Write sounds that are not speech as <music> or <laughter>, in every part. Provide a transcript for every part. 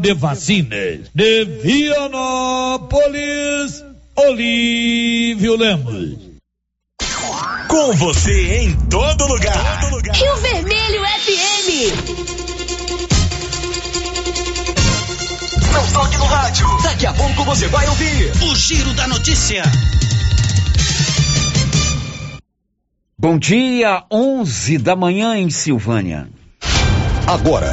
de vacinas. De Vianópolis, Olívio Lemos. Com você em todo lugar. Todo lugar. Rio Vermelho FM. Não toque no rádio. Daqui a pouco você vai ouvir o Giro da Notícia. Bom dia, 11 da manhã em Silvânia. Agora,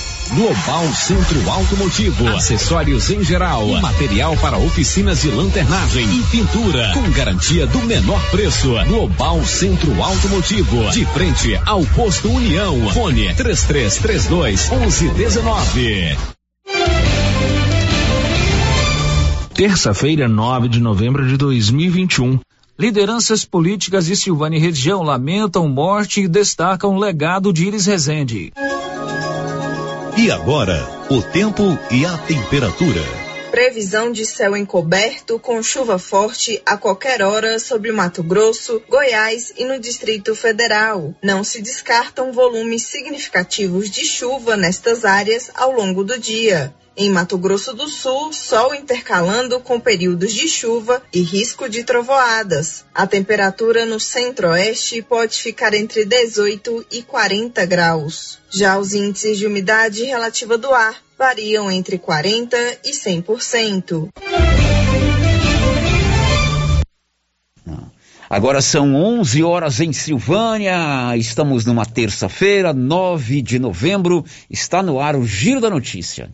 Global Centro Automotivo, acessórios em geral, material para oficinas de lanternagem e pintura, com garantia do menor preço. Global Centro Automotivo, de frente ao posto União. Fone 3332 1119. Terça-feira, 9 de novembro de 2021. Lideranças políticas de Silvânia e região lamentam morte e destacam o legado de Iris Rezende. E agora, o tempo e a temperatura. Previsão de céu encoberto com chuva forte a qualquer hora sobre Mato Grosso, Goiás e no Distrito Federal. Não se descartam volumes significativos de chuva nestas áreas ao longo do dia. Em Mato Grosso do Sul, sol intercalando com períodos de chuva e risco de trovoadas. A temperatura no centro-oeste pode ficar entre 18 e 40 graus. Já os índices de umidade relativa do ar variam entre 40 e 100%. Agora são 11 horas em Silvânia. Estamos numa terça-feira, 9 de novembro. Está no ar o Giro da Notícia.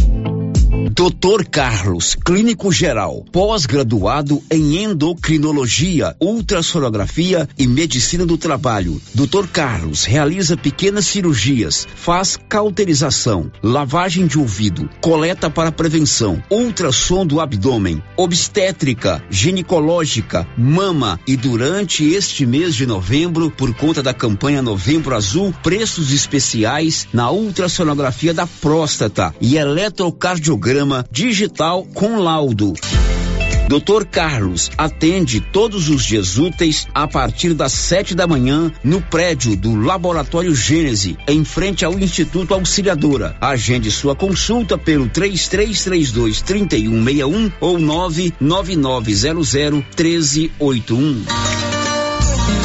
Dr. Carlos, clínico geral, pós-graduado em endocrinologia, ultrassonografia e medicina do trabalho. Dr. Carlos realiza pequenas cirurgias, faz cauterização, lavagem de ouvido, coleta para prevenção, ultrassom do abdômen, obstétrica, ginecológica, mama e durante este mês de novembro, por conta da campanha Novembro Azul, preços especiais na ultrassonografia da próstata e eletrocardiograma digital com laudo. Dr. Carlos atende todos os dias úteis a partir das sete da manhã no prédio do Laboratório Gênese, em frente ao Instituto Auxiliadora. Agende sua consulta pelo 3332 3161 ou 99900 1381.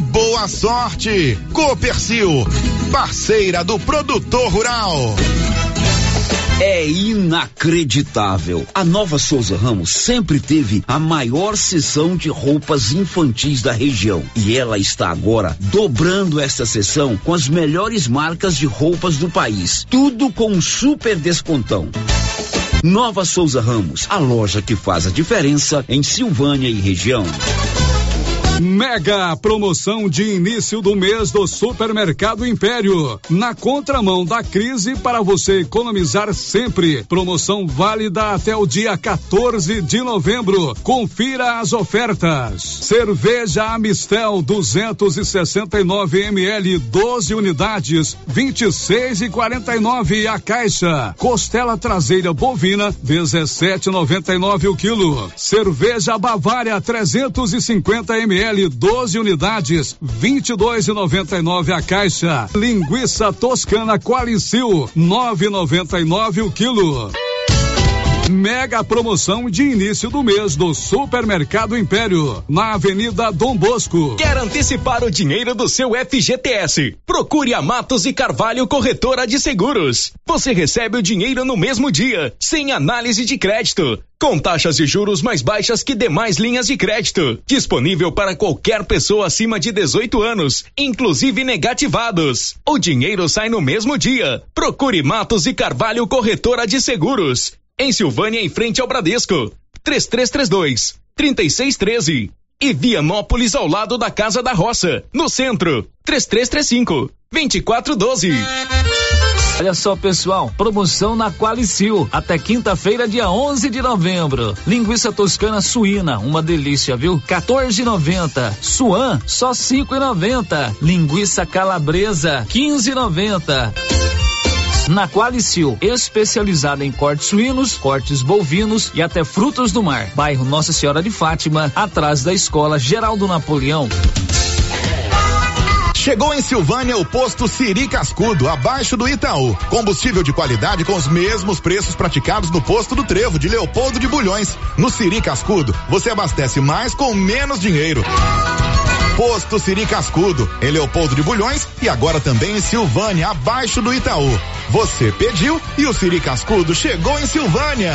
boa sorte. Copercil, parceira do produtor rural. É inacreditável. A Nova Souza Ramos sempre teve a maior seção de roupas infantis da região. E ela está agora dobrando esta seção com as melhores marcas de roupas do país. Tudo com um super descontão. Nova Souza Ramos, a loja que faz a diferença em Silvânia e região. Mega promoção de início do mês do Supermercado Império. Na contramão da crise para você economizar sempre. Promoção válida até o dia 14 de novembro. Confira as ofertas. Cerveja Amistel 269 ml 12 unidades 26 e 49 a caixa. Costela traseira bovina 17,99 o quilo. Cerveja Bavária 350 ml ml 12 unidades, 22,99 a caixa. Linguiça toscana Qualicil, 9,99 o quilo. Mega promoção de início do mês do Supermercado Império, na Avenida Dom Bosco. Quer antecipar o dinheiro do seu FGTS? Procure a Matos e Carvalho Corretora de Seguros. Você recebe o dinheiro no mesmo dia, sem análise de crédito. Com taxas de juros mais baixas que demais linhas de crédito. Disponível para qualquer pessoa acima de 18 anos, inclusive negativados. O dinheiro sai no mesmo dia. Procure Matos e Carvalho Corretora de Seguros. Em Silvânia, em frente ao Bradesco. 3332 3613. E Vianópolis ao lado da Casa da Roça, no centro. 3335 2412. Olha só, pessoal, promoção na Qualicil até quinta-feira, dia 11 de novembro. Linguiça toscana suína, uma delícia, viu? 14,90. Suan, só 5,90. Linguiça calabresa, 15,90. Na Qualicil, especializada em cortes suínos, cortes bovinos e até frutos do mar. Bairro Nossa Senhora de Fátima, atrás da Escola Geraldo Napoleão. Chegou em Silvânia o posto Siri Cascudo, abaixo do Itaú. Combustível de qualidade com os mesmos preços praticados no posto do Trevo de Leopoldo de Bulhões. No Siri Cascudo, você abastece mais com menos dinheiro. Posto Siri Cascudo, em Leopoldo de Bulhões e agora também em Silvânia, abaixo do Itaú. Você pediu e o Siri Cascudo chegou em Silvânia.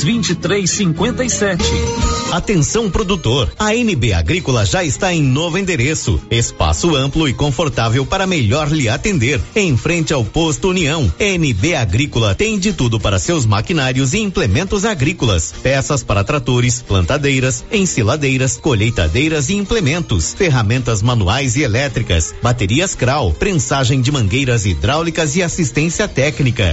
2357. Atenção produtor, a NB Agrícola já está em novo endereço, espaço amplo e confortável para melhor lhe atender, em frente ao posto União. NB Agrícola tem de tudo para seus maquinários e implementos agrícolas, peças para tratores, plantadeiras, ensiladeiras, colheitadeiras e implementos, ferramentas manuais e elétricas, baterias Kral, prensagem de mangueiras hidráulicas e assistência técnica.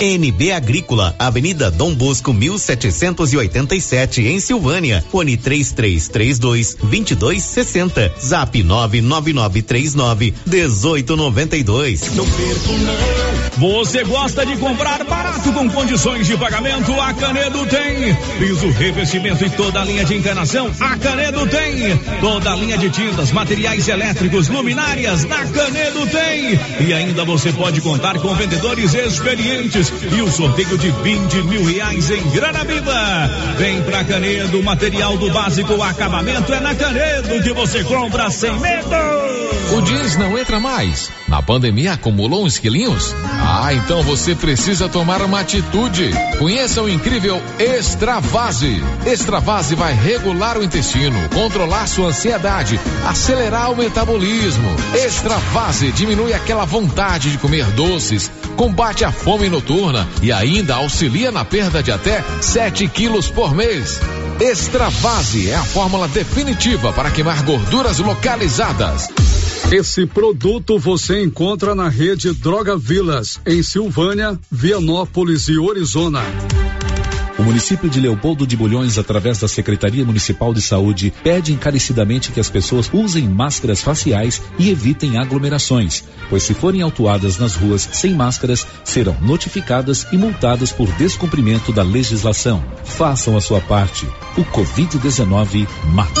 NB Agrícola, Avenida Dom Bosco 1787 em Silvânia. Fone 3332 2260. Zap 99939 1892. Não perco Você gosta de comprar barato com condições de pagamento? A Canedo tem. Piso, revestimento e toda a linha de encanação? A Canedo tem. Toda a linha de tintas, materiais elétricos, luminárias? Na Canedo tem. E ainda você pode contar com vendedores experientes e o sorteio de 20 mil reais em grana viva. Vem pra Canedo, material do básico, acabamento é na Canedo que você compra sem medo. O jeans não entra mais. Na pandemia acumulou uns quilinhos? Ah, então você precisa tomar uma atitude. Conheça o incrível Extravase. Extravase vai regular o intestino, controlar sua ansiedade, acelerar o metabolismo. Extravase diminui aquela vontade de comer doces, combate a fome noturna e ainda auxilia na perda de até 7 quilos por mês. Extravase é a fórmula definitiva para queimar gorduras localizadas. Esse produto você encontra na rede Droga Vilas, em Silvânia, Vianópolis e Orizona. O município de Leopoldo de Bulhões, através da Secretaria Municipal de Saúde, pede encarecidamente que as pessoas usem máscaras faciais e evitem aglomerações, pois se forem autuadas nas ruas sem máscaras, serão notificadas e multadas por descumprimento da legislação. Façam a sua parte. O Covid-19 mata.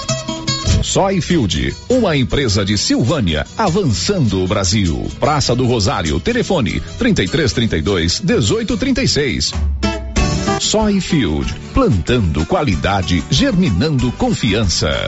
Soyfield, uma empresa de Silvânia, avançando o Brasil. Praça do Rosário, telefone 3332 1836. Soyfield, plantando qualidade, germinando confiança.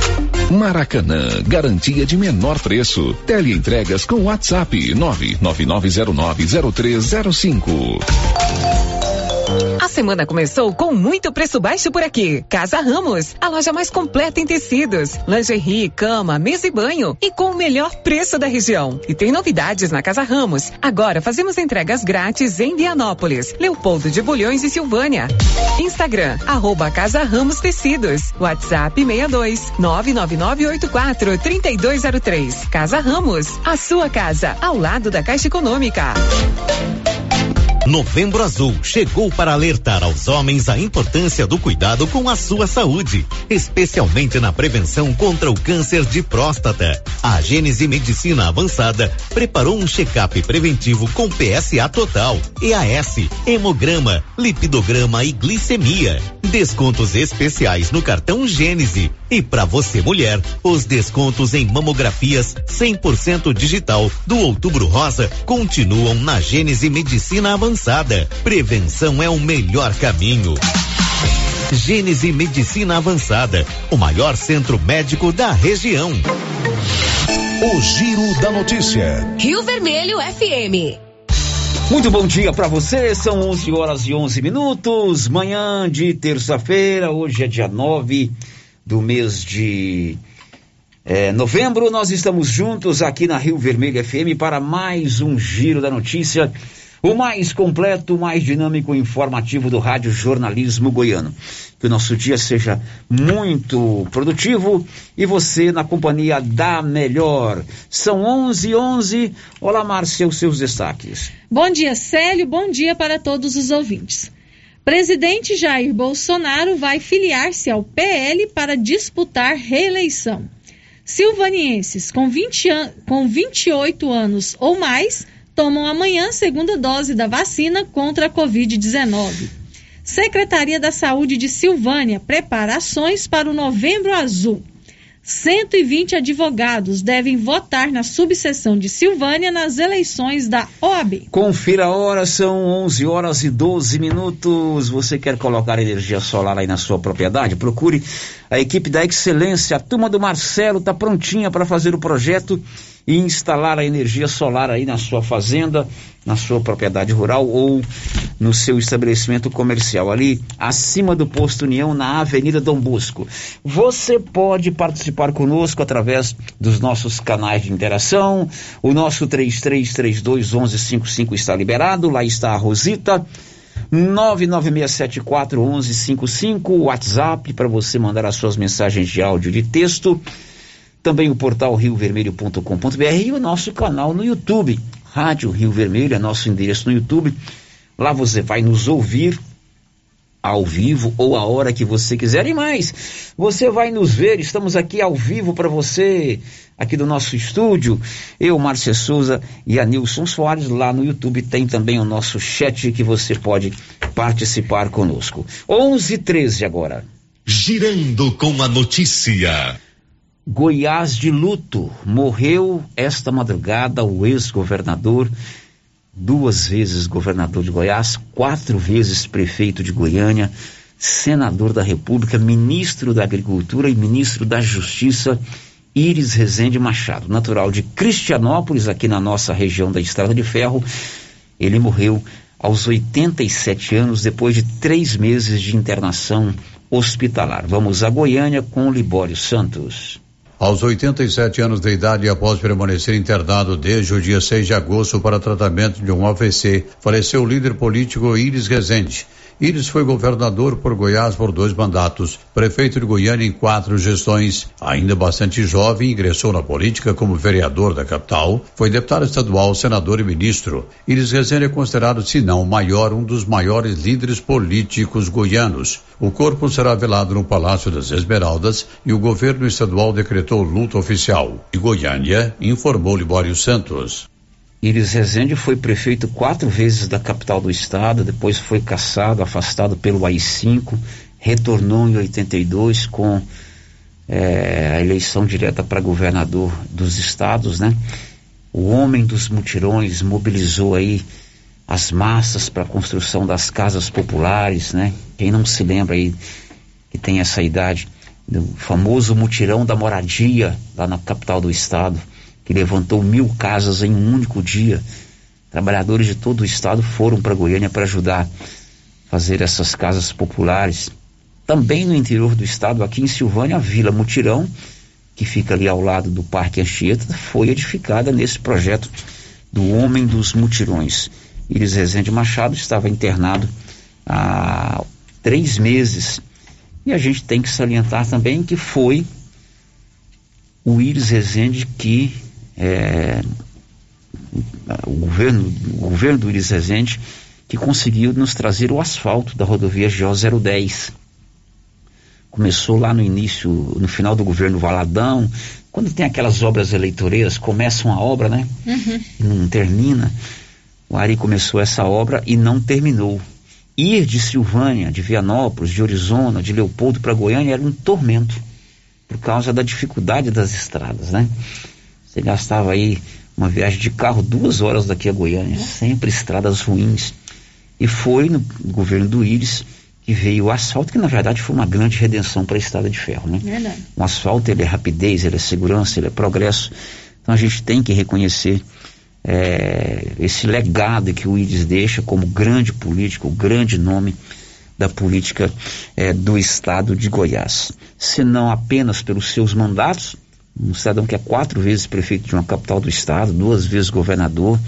Maracanã, garantia de menor preço. Teleentregas com WhatsApp 999090305. A semana começou com muito preço baixo por aqui. Casa Ramos, a loja mais completa em tecidos, lingerie, cama, mesa e banho e com o melhor preço da região. E tem novidades na Casa Ramos. Agora fazemos entregas grátis em Vianópolis, Leopoldo de Bulhões e Silvânia. Instagram, arroba Casa Ramos Tecidos. WhatsApp 62 99984 3203. Casa Ramos, a sua casa, ao lado da Caixa Econômica. Novembro Azul chegou para alertar aos homens a importância do cuidado com a sua saúde, especialmente na prevenção contra o câncer de próstata. A Gênese Medicina Avançada preparou um check-up preventivo com PSA total, EAS, hemograma, lipidograma e glicemia. Descontos especiais no cartão Gênese. E para você mulher, os descontos em mamografias 100% digital do Outubro Rosa continuam na Gênese Medicina Avançada. Prevenção é o melhor caminho. Gênese Medicina Avançada, o maior centro médico da região. O Giro da Notícia. Rio Vermelho FM. Muito bom dia para você, são 11 horas e 11 minutos, manhã de terça-feira, hoje é dia 9 do mês de é, novembro. Nós estamos juntos aqui na Rio Vermelho FM para mais um Giro da Notícia, o mais completo, mais dinâmico e informativo do Rádio Jornalismo Goiano. Que o nosso dia seja muito produtivo e você na companhia da melhor. São 11 11 Olá, Márcia, os seus destaques. Bom dia, Célio. Bom dia para todos os ouvintes. Presidente Jair Bolsonaro vai filiar-se ao PL para disputar reeleição. Silvanienses com, 20 an com 28 anos ou mais tomam amanhã segunda dose da vacina contra a Covid-19. Secretaria da Saúde de Silvânia prepara ações para o Novembro Azul. 120 advogados devem votar na subseção de Silvânia nas eleições da OAB. Confira a hora, são 11 horas e 12 minutos. Você quer colocar energia solar aí na sua propriedade? Procure a equipe da Excelência. A turma do Marcelo está prontinha para fazer o projeto e instalar a energia solar aí na sua fazenda, na sua propriedade rural ou no seu estabelecimento comercial, ali acima do Posto União, na Avenida Dom Bosco. Você pode participar conosco através dos nossos canais de interação. O nosso 3332 1155 está liberado, lá está a Rosita. 996741155, WhatsApp para você mandar as suas mensagens de áudio e de texto também o portal riovermelho.com.br e o nosso canal no YouTube, Rádio Rio Vermelho, é nosso endereço no YouTube. Lá você vai nos ouvir ao vivo ou a hora que você quiser e mais. Você vai nos ver, estamos aqui ao vivo para você, aqui do nosso estúdio. Eu, Márcia Souza e a Nilson Soares, lá no YouTube tem também o nosso chat que você pode participar conosco. 11 13 agora. Girando com a notícia. Goiás de luto. Morreu esta madrugada o ex-governador, duas vezes governador de Goiás, quatro vezes prefeito de Goiânia, senador da República, ministro da Agricultura e ministro da Justiça, Iris Rezende Machado, natural de Cristianópolis, aqui na nossa região da Estrada de Ferro. Ele morreu aos 87 anos, depois de três meses de internação hospitalar. Vamos a Goiânia com Libório Santos. Aos 87 anos de idade e após permanecer internado desde o dia 6 de agosto para tratamento de um AVC, faleceu o líder político Iris Rezende. Iris foi governador por Goiás por dois mandatos, prefeito de Goiânia em quatro gestões. Ainda bastante jovem, ingressou na política como vereador da capital, foi deputado estadual, senador e ministro. Iris Rezende é considerado, se não o maior, um dos maiores líderes políticos goianos. O corpo será velado no Palácio das Esmeraldas e o governo estadual decretou luta oficial. E Goiânia informou Libório Santos. Iris Rezende foi prefeito quatro vezes da capital do estado, depois foi caçado, afastado pelo AI-5, retornou em 82 com é, a eleição direta para governador dos estados, né? O homem dos mutirões mobilizou aí as massas para a construção das casas populares, né? Quem não se lembra aí que tem essa idade do famoso mutirão da moradia lá na capital do estado que levantou mil casas em um único dia. Trabalhadores de todo o estado foram para Goiânia para ajudar a fazer essas casas populares. Também no interior do estado, aqui em Silvânia, a Vila Mutirão, que fica ali ao lado do Parque Anchieta, foi edificada nesse projeto do Homem dos Mutirões. Iris Rezende Machado estava internado há três meses. E a gente tem que salientar também que foi o Iris Rezende que é, o, governo, o governo do Iris Rezende que conseguiu nos trazer o asfalto da rodovia GO 010. Começou lá no início, no final do governo Valadão, quando tem aquelas obras eleitoreiras, começam a obra, né? Uhum. E não termina. O Ari começou essa obra e não terminou. Ir de Silvânia, de Vianópolis, de Orizona, de Leopoldo para Goiânia era um tormento por causa da dificuldade das estradas, né? Você gastava aí uma viagem de carro duas horas daqui a Goiânia, sempre estradas ruins. E foi no governo do Íris que veio o asfalto, que na verdade foi uma grande redenção para a estrada de ferro, né? Verdade. O asfalto ele é rapidez, ele é segurança, ele é progresso. Então a gente tem que reconhecer é, esse legado que o Íris deixa como grande político, grande nome da política é, do estado de Goiás. Se não apenas pelos seus mandatos, um cidadão que é quatro vezes prefeito de uma capital do estado, duas vezes governador,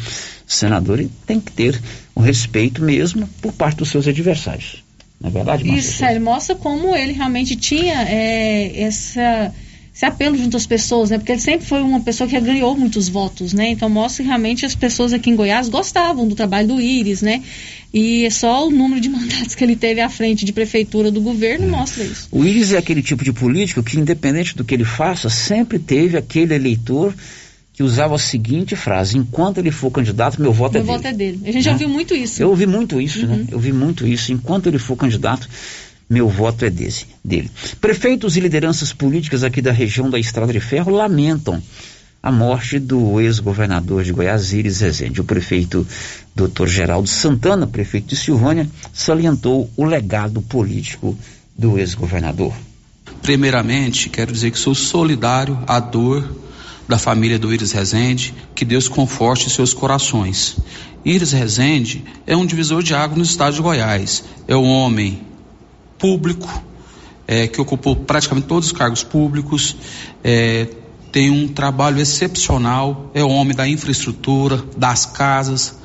senador, ele tem que ter o um respeito mesmo por parte dos seus adversários. Não é verdade, Marcia? Isso, sério, mostra como ele realmente tinha é, essa esse apelo junto às pessoas, né? Porque ele sempre foi uma pessoa que ganhou muitos votos, né? Então mostra que realmente as pessoas aqui em Goiás gostavam do trabalho do Íris, né? E é só o número de <laughs> mandatos que ele teve à frente de prefeitura do governo é. mostra isso. O Íris é aquele tipo de político que, independente do que ele faça, sempre teve aquele eleitor que usava a seguinte frase: enquanto ele for candidato, meu voto meu é voto dele. Meu voto é dele. A gente já ouviu muito isso. Eu ouvi muito isso, né? uhum. né? Eu ouvi muito isso. Enquanto ele for candidato, meu voto é desse, dele. Prefeitos e lideranças políticas aqui da região da Estrada de Ferro lamentam a morte do ex-governador de Goiás, Iris Rezende. O prefeito Dr. Geraldo Santana, prefeito de Silvânia, salientou o legado político do ex-governador. Primeiramente, quero dizer que sou solidário à dor da família do Iris Rezende, que Deus conforte seus corações. Iris Rezende é um divisor de água no estado de Goiás. É um homem público, é, que ocupou praticamente todos os cargos públicos, é, tem um trabalho excepcional, é homem da infraestrutura, das casas,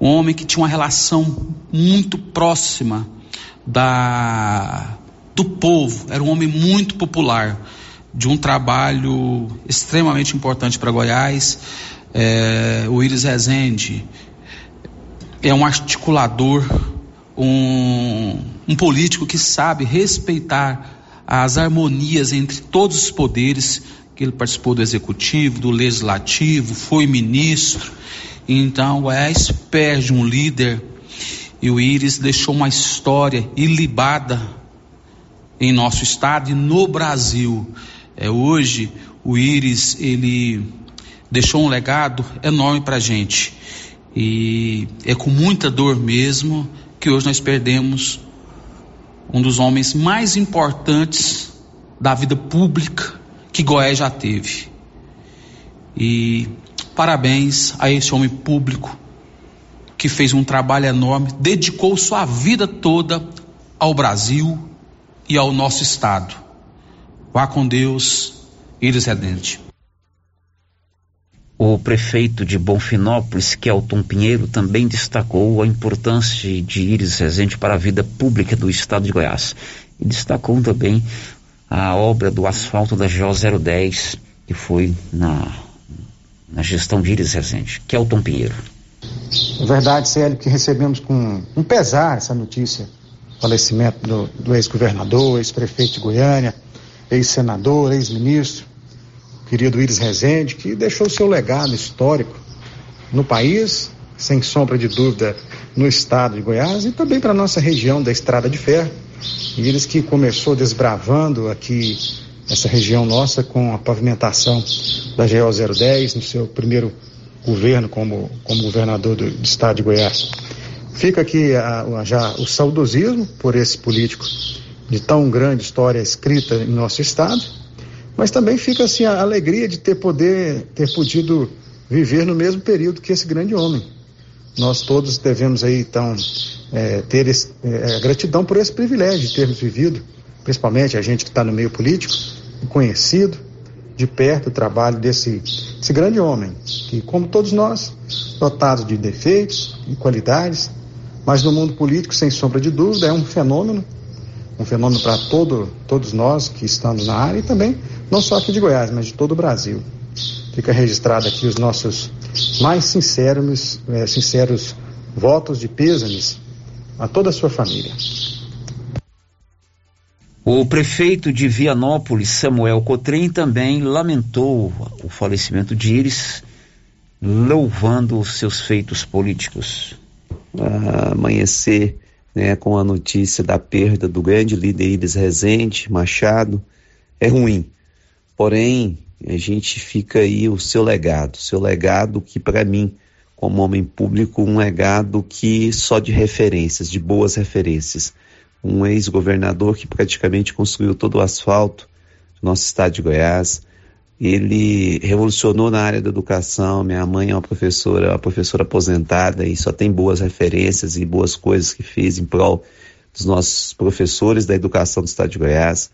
um homem que tinha uma relação muito próxima da do povo, era um homem muito popular, de um trabalho extremamente importante para Goiás. É, o Iris Rezende é um articulador um, um político que sabe respeitar as harmonias entre todos os poderes, que ele participou do executivo, do legislativo, foi ministro. Então, o Goiás perde um líder e o Íris deixou uma história ilibada em nosso estado e no Brasil. É, hoje, o Íris, ele deixou um legado enorme para gente. E é com muita dor mesmo que hoje nós perdemos um dos homens mais importantes da vida pública que Goiás já teve. E parabéns a esse homem público que fez um trabalho enorme, dedicou sua vida toda ao Brasil e ao nosso estado. Vá com Deus, Iris Redente. O prefeito de Bonfinópolis, Kelton Pinheiro, também destacou a importância de Iris Rezende para a vida pública do estado de Goiás. E destacou também a obra do asfalto da GO 010, que foi na, na gestão de Iris Rezende. Kelton Pinheiro. É verdade, Célio, que recebemos com um pesar essa notícia. Falecimento do, do ex-governador, ex-prefeito de Goiânia, ex-senador, ex-ministro querido Iris Rezende, que deixou seu legado histórico no país, sem sombra de dúvida, no estado de Goiás e também para a nossa região da Estrada de Ferro. Íris que começou desbravando aqui essa região nossa com a pavimentação da GO 010 no seu primeiro governo como, como governador do, do estado de Goiás. Fica aqui a, a, já o saudosismo por esse político de tão grande história escrita em nosso estado, mas também fica assim a alegria de ter poder ter podido viver no mesmo período que esse grande homem. Nós todos devemos aí então é, ter esse, é, gratidão por esse privilégio de termos vivido, principalmente a gente que está no meio político, conhecido de perto o trabalho desse, desse grande homem, que como todos nós, dotados de defeitos e qualidades, mas no mundo político, sem sombra de dúvida, é um fenômeno, um fenômeno para todo, todos nós que estamos na área e também, não só aqui de Goiás, mas de todo o Brasil. Fica registrado aqui os nossos mais sinceros, é, sinceros votos de pêsames a toda a sua família. O prefeito de Vianópolis, Samuel Cotrim, também lamentou o falecimento de Iris, louvando os seus feitos políticos amanhecer né, com a notícia da perda do grande líder Iris Rezende Machado é ruim. Porém, a gente fica aí o seu legado, seu legado que para mim, como homem público, um legado que só de referências, de boas referências. Um ex-governador que praticamente construiu todo o asfalto do nosso estado de Goiás, ele revolucionou na área da educação. Minha mãe é uma professora, uma professora aposentada e só tem boas referências e boas coisas que fez em prol dos nossos professores da educação do estado de Goiás.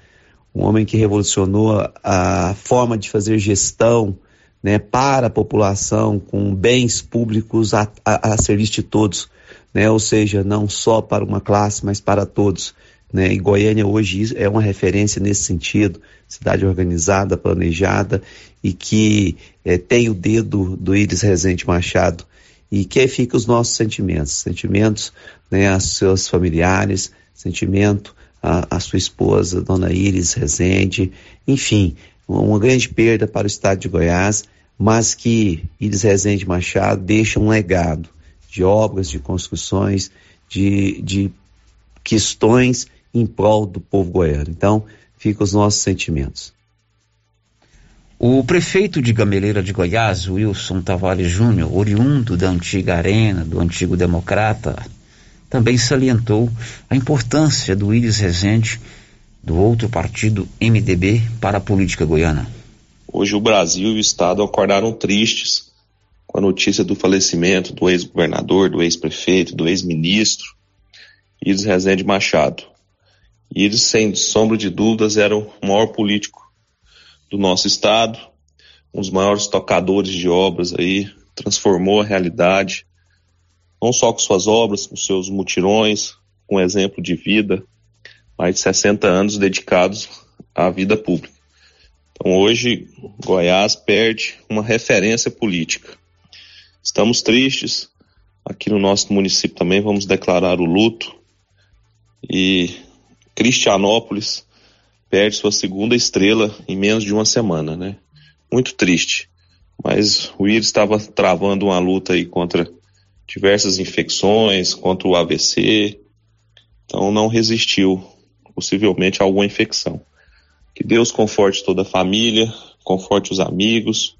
Um homem que revolucionou a forma de fazer gestão né, para a população, com bens públicos a, a, a serviço de todos, né, ou seja, não só para uma classe, mas para todos. Né? E Goiânia hoje é uma referência nesse sentido, cidade organizada, planejada e que é, tem o dedo do Iris Rezende Machado e que aí fica os nossos sentimentos, sentimentos né, aos seus familiares, sentimento à, sua esposa, Dona Iris Rezende, enfim, uma grande perda para o estado de Goiás, mas que Iris Rezende Machado deixa um legado de obras, de construções, de, de questões em prol do povo goiano. Então, fica os nossos sentimentos. O prefeito de Gameleira de Goiás, Wilson Tavares Júnior, oriundo da antiga Arena, do antigo Democrata, também salientou a importância do Iris Rezende, do outro partido MDB, para a política goiana. Hoje o Brasil e o Estado acordaram tristes com a notícia do falecimento do ex-governador, do ex-prefeito, do ex-ministro Iris Rezende Machado. E ele, sem sombra de dúvidas, era o maior político do nosso estado, um dos maiores tocadores de obras aí, transformou a realidade, não só com suas obras, com seus mutirões, com exemplo de vida, mais de 60 anos dedicados à vida pública. Então hoje Goiás perde uma referência política. Estamos tristes. Aqui no nosso município também vamos declarar o luto e Cristianópolis perde sua segunda estrela em menos de uma semana, né? Muito triste. Mas o Iris estava travando uma luta aí contra diversas infecções, contra o AVC, então não resistiu, possivelmente a alguma infecção. Que Deus conforte toda a família, conforte os amigos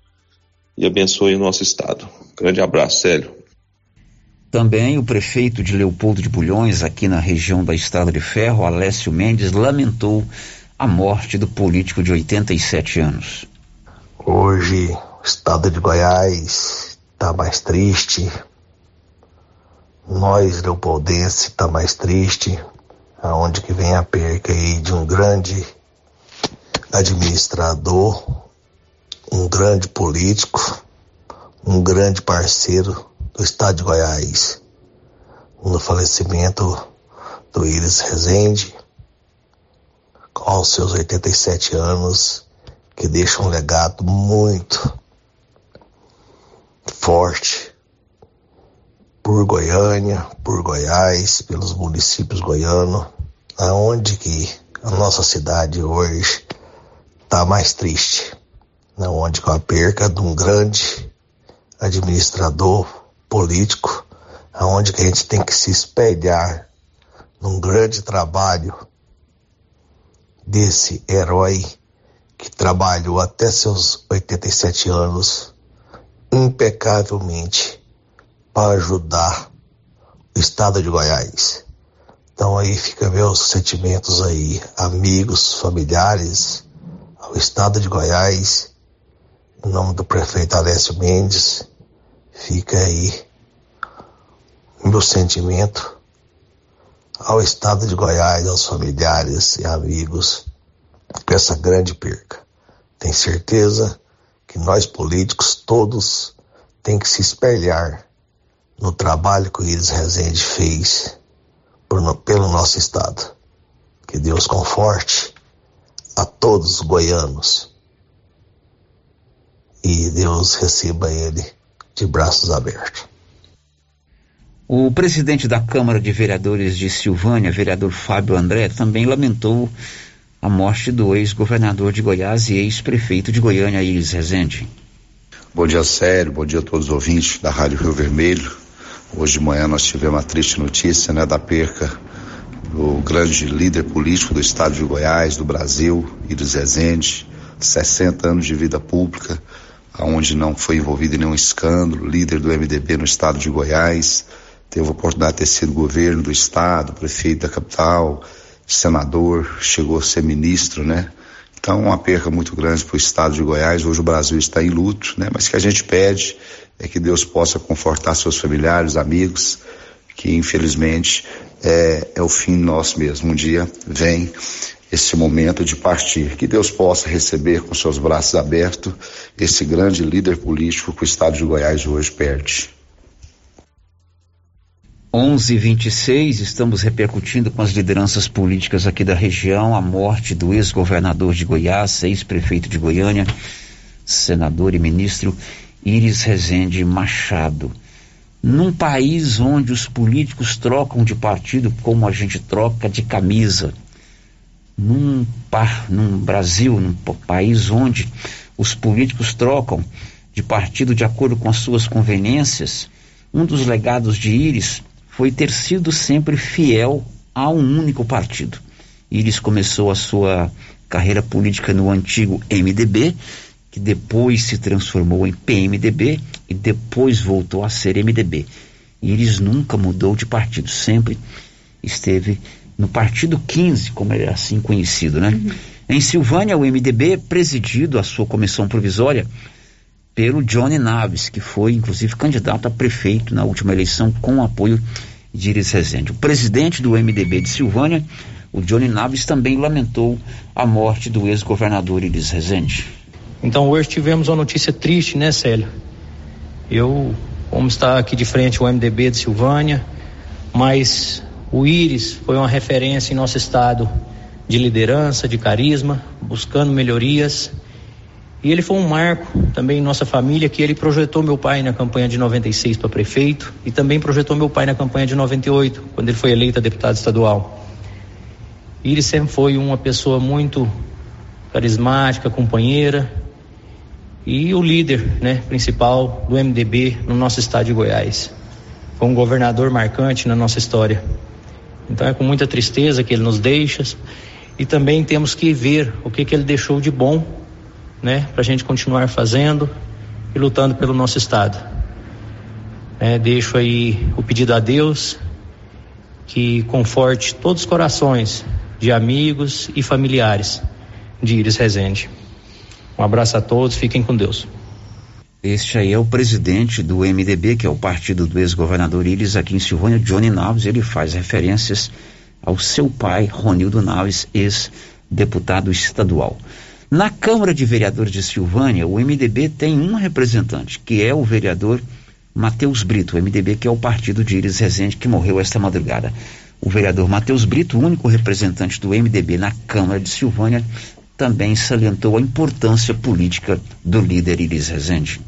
e abençoe o nosso estado. Grande abraço, Célio. Também o prefeito de Leopoldo de Bulhões, aqui na região da Estrada de Ferro, Alessio Mendes, lamentou a morte do político de 87 anos. Hoje o estado de Goiás está mais triste, nós leopoldenses está mais triste, aonde que vem a perca aí de um grande administrador, um grande político, um grande parceiro do estado de Goiás, no falecimento do Iris Rezende, aos seus 87 anos, que deixa um legado muito forte por Goiânia, por Goiás, pelos municípios goianos, aonde que a nossa cidade hoje está mais triste, onde com a perca de um grande administrador político, aonde que a gente tem que se espelhar num grande trabalho desse herói que trabalhou até seus 87 anos impecavelmente para ajudar o estado de Goiás. Então aí fica meus sentimentos aí, amigos, familiares, ao estado de Goiás, em nome do prefeito Alessio Mendes, fica aí meu sentimento ao estado de Goiás, aos familiares e amigos com essa grande perca. Tenho certeza que nós políticos todos tem que se espelhar no trabalho que o Iris Rezende fez por, pelo nosso estado. Que Deus conforte a todos os goianos e Deus receba ele de braços abertos. O presidente da Câmara de Vereadores de Silvânia, vereador Fábio André, também lamentou a morte do ex-governador de Goiás e ex-prefeito de Goiânia, Iris Rezende. Bom dia, Sério, bom dia a todos os ouvintes da Rádio Rio Vermelho. Hoje de manhã nós tivemos uma triste notícia, né, da perca do grande líder político do estado de Goiás, do Brasil, Iris Rezende, 60 anos de vida pública, aonde não foi envolvido em nenhum escândalo, líder do MDB no estado de Goiás, teve a oportunidade de ter sido governo do estado, prefeito da capital, senador, chegou a ser ministro, né? Então, uma perca muito grande para o estado de Goiás. Hoje o Brasil está em luto, né? Mas que a gente pede é que Deus possa confortar seus familiares, amigos, que infelizmente é, é o fim nosso mesmo. Um dia vem esse momento de partir. Que Deus possa receber com seus braços abertos esse grande líder político que o estado de Goiás hoje perde. 11:26 estamos repercutindo com as lideranças políticas aqui da região a morte do ex-governador de Goiás, ex-prefeito de Goiânia, senador e ministro Iris Rezende Machado. Num país onde os políticos trocam de partido como a gente troca de camisa, num, par, num Brasil, num país onde os políticos trocam de partido de acordo com as suas conveniências, um dos legados de Iris foi ter sido sempre fiel a um único partido. Iris começou a sua carreira política no antigo MDB, que depois se transformou em PMDB e depois voltou a ser MDB. Iris nunca mudou de partido, sempre esteve no Partido 15, como ele é assim conhecido, né? Uhum. Em Silvânia, o MDB é presidido a sua comissão provisória pelo Johnny Naves, que foi inclusive candidato a prefeito na última eleição com o apoio de Iris Rezende. O presidente do MDB de Silvânia, o Johnny Naves, também lamentou a morte do ex-governador Iris Rezende. Então hoje tivemos uma notícia triste, né, Célio? Eu, como está aqui de frente o MDB de Silvânia, mas o Iris foi uma referência em nosso estado de liderança, de carisma, buscando melhorias e ele foi um marco também em nossa família, que ele projetou meu pai na campanha de 96 para prefeito e também projetou meu pai na campanha de 98, quando ele foi eleito a deputado estadual. Ele sempre foi uma pessoa muito carismática, companheira e o líder, né, principal do MDB no nosso estado de Goiás. Foi um governador marcante na nossa história. Então é com muita tristeza que ele nos deixa e também temos que ver o que que ele deixou de bom né, para a gente continuar fazendo e lutando pelo nosso estado. É, deixo aí o pedido a Deus que conforte todos os corações de amigos e familiares de Iris Rezende. Um abraço a todos, fiquem com Deus. Este aí é o presidente do MDB, que é o partido do ex-governador Iris aqui em Silvânia, Johnny Naves. Ele faz referências ao seu pai, Ronildo Naves, ex-deputado estadual. Na Câmara de Vereadores de Silvânia, o MDB tem um representante, que é o vereador Matheus Brito, o MDB que é o partido de Iris Rezende, que morreu esta madrugada. O vereador Matheus Brito, único representante do MDB na Câmara de Silvânia, também salientou a importância política do líder Iris Rezende.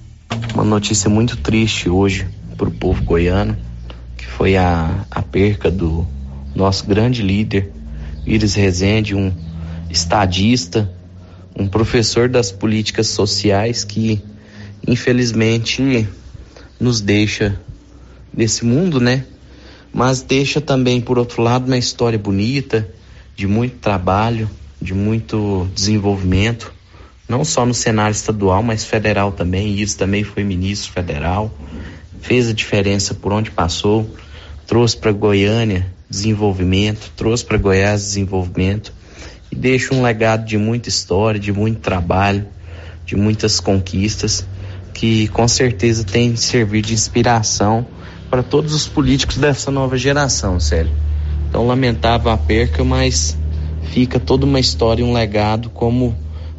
Uma notícia muito triste hoje para o povo goiano, que foi a, a perca do nosso grande líder, Iris Rezende, um estadista, um professor das políticas sociais que, infelizmente, nos deixa nesse mundo, né? Mas deixa também, por outro lado, uma história bonita, de muito trabalho, de muito desenvolvimento, não só no cenário estadual, mas federal também. Isso também foi ministro federal, fez a diferença por onde passou, trouxe para Goiânia desenvolvimento, trouxe para Goiás desenvolvimento e deixa um legado de muita história, de muito trabalho, de muitas conquistas que com certeza tem servido de inspiração para todos os políticos dessa nova geração, Célio. Então lamentável a perca, mas fica toda uma história, um legado como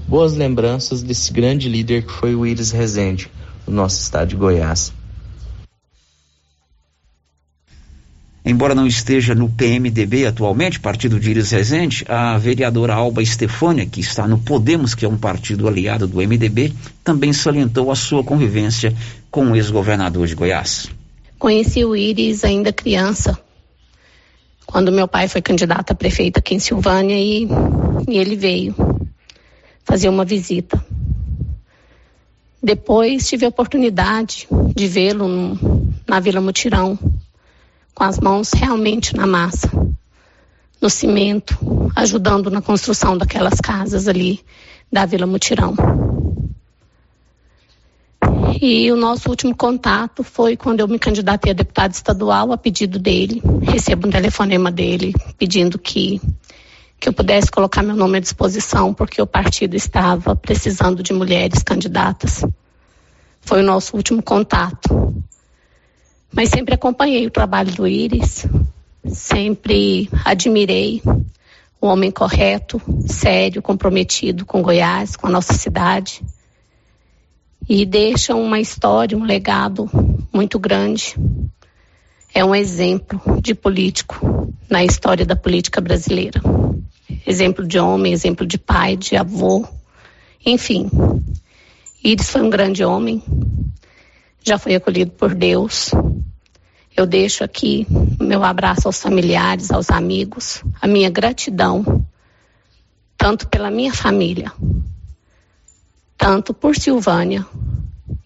boas lembranças desse grande líder que foi o Iris Rezende, no nosso estado de Goiás. Embora não esteja no PMDB atualmente, partido de Iris Rezende, a vereadora Alba Estefânia, que está no Podemos, que é um partido aliado do MDB, também salientou a sua convivência com o ex-governador de Goiás. Conheci o Iris ainda criança, quando meu pai foi candidato a prefeito aqui em Silvânia e, e ele veio fazer uma visita. Depois tive a oportunidade de vê-lo na Vila Mutirão, com as mãos realmente na massa, no cimento, ajudando na construção daquelas casas ali da Vila Mutirão. E o nosso último contato foi quando eu me candidatei a deputado estadual a pedido dele. Recebo um telefonema dele pedindo que, que eu pudesse colocar meu nome à disposição, porque o partido estava precisando de mulheres candidatas. Foi o nosso último contato mas sempre acompanhei o trabalho do Iris, sempre admirei o homem correto, sério, comprometido com Goiás, com a nossa cidade. E deixa uma história, um legado muito grande. É um exemplo de político na história da política brasileira. Exemplo de homem, exemplo de pai, de avô, enfim. Iris foi um grande homem, já foi acolhido por Deus. Eu deixo aqui meu abraço aos familiares, aos amigos, a minha gratidão, tanto pela minha família, tanto por Silvânia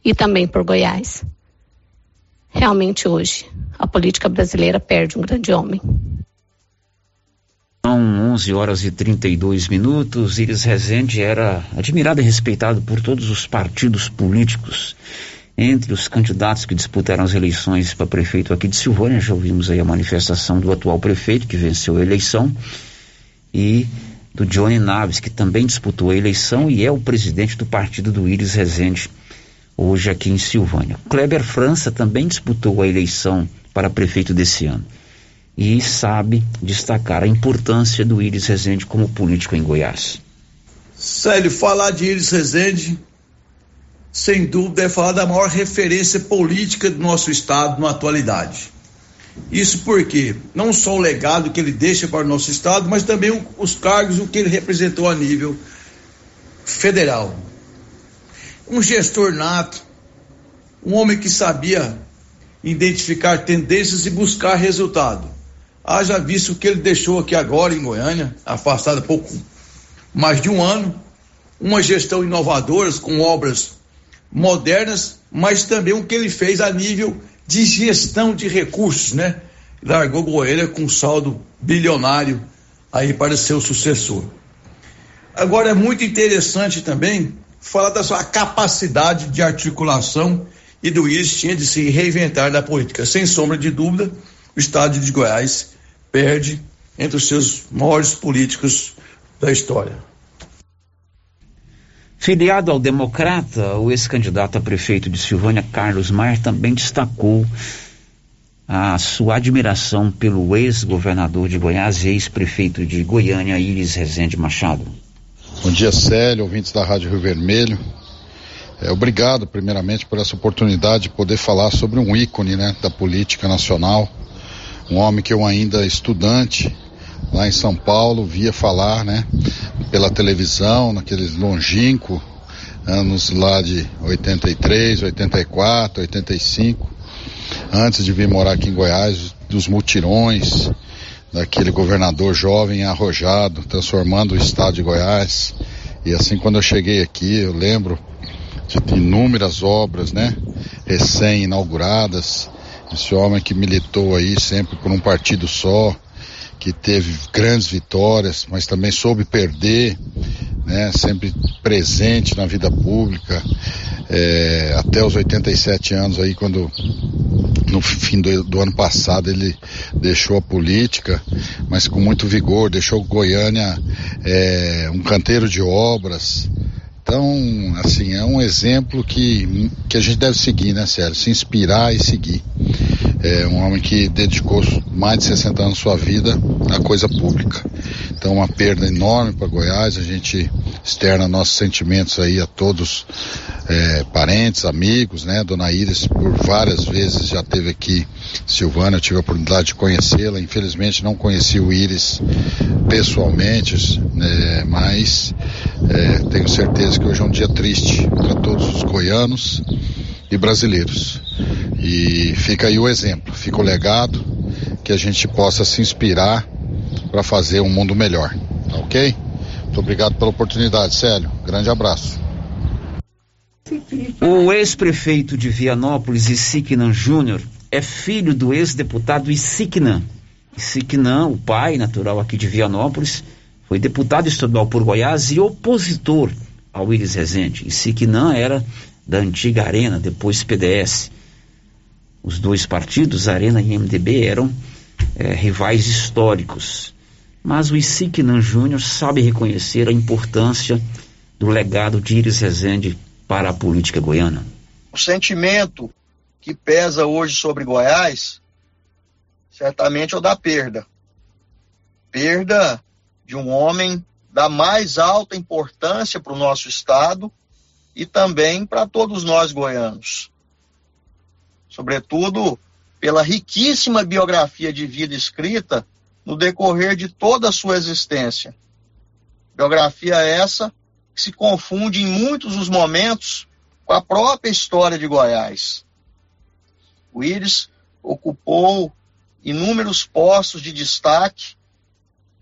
e também por Goiás. Realmente hoje a política brasileira perde um grande homem. São 11 horas e 32 minutos. Iris Rezende era admirado e respeitado por todos os partidos políticos entre os candidatos que disputaram as eleições para prefeito aqui de Silvânia, já ouvimos aí a manifestação do atual prefeito que venceu a eleição e do Johnny Naves, que também disputou a eleição e é o presidente do partido do Iris Rezende, hoje aqui em Silvânia. Kleber França também disputou a eleição para prefeito desse ano e sabe destacar a importância do Iris Rezende como político em Goiás. Célio, falar de Iris Rezende sem dúvida, é falar da maior referência política do nosso Estado na atualidade. Isso porque não só o legado que ele deixa para o nosso Estado, mas também os cargos, o que ele representou a nível federal. Um gestor nato, um homem que sabia identificar tendências e buscar resultado. Haja visto o que ele deixou aqui agora em Goiânia, afastado pouco mais de um ano, uma gestão inovadora com obras modernas, mas também o que ele fez a nível de gestão de recursos, né? Largou Goiânia com saldo bilionário aí para seu sucessor. Agora é muito interessante também falar da sua capacidade de articulação e do IS tinha de se reinventar da política. Sem sombra de dúvida, o estado de Goiás perde entre os seus maiores políticos da história. Filiado ao Democrata, o ex-candidato a prefeito de Silvânia, Carlos Maier, também destacou a sua admiração pelo ex-governador de Goiás e ex-prefeito de Goiânia, Iris Rezende Machado. Bom dia, Célio, ouvintes da Rádio Rio Vermelho. É, obrigado, primeiramente, por essa oportunidade de poder falar sobre um ícone né, da política nacional, um homem que eu ainda estudante lá em São Paulo, via falar, né, pela televisão, naqueles longínquos anos lá de 83, 84, 85, antes de vir morar aqui em Goiás, dos mutirões, daquele governador jovem arrojado, transformando o estado de Goiás. E assim, quando eu cheguei aqui, eu lembro de inúmeras obras, né? Recém-inauguradas. Esse homem que militou aí sempre por um partido só, que teve grandes vitórias, mas também soube perder, né? Sempre presente na vida pública, é, até os 87 anos aí, quando no fim do, do, ano passado ele deixou a política, mas com muito vigor, deixou Goiânia é, um canteiro de obras. Então, assim, é um exemplo que, que a gente deve seguir, né, Sérgio? Se inspirar e seguir. É um homem que dedicou mais de 60 anos da sua vida à coisa pública. Então, uma perda enorme para Goiás. A gente externa nossos sentimentos aí a todos, é, parentes, amigos, né? Dona Iris, por várias vezes já teve aqui Silvana, eu tive a oportunidade de conhecê-la. Infelizmente, não conheci o Iris pessoalmente, né? mas é, tenho certeza que hoje é um dia triste para todos os goianos e brasileiros. E fica aí o exemplo, fica o legado que a gente possa se inspirar para fazer um mundo melhor. Tá ok? Muito obrigado pela oportunidade, Célio. Grande abraço. O ex-prefeito de Vianópolis, Isiquinan Júnior, é filho do ex-deputado Isiquinan. Isiquinan, o pai natural aqui de Vianópolis, foi deputado estadual por Goiás e opositor ao Iris Rezende. Isiquinan era da antiga Arena, depois PDS. Os dois partidos, Arena e MDB, eram é, rivais históricos. Mas o Isiquinan Júnior sabe reconhecer a importância do legado de Iris Rezende para a política goiana. O sentimento que pesa hoje sobre Goiás, certamente é o da perda. Perda de um homem da mais alta importância para o nosso Estado e também para todos nós goianos. Sobretudo pela riquíssima biografia de vida escrita no decorrer de toda a sua existência. Biografia essa que se confunde em muitos dos momentos com a própria história de Goiás. O Íris ocupou inúmeros postos de destaque,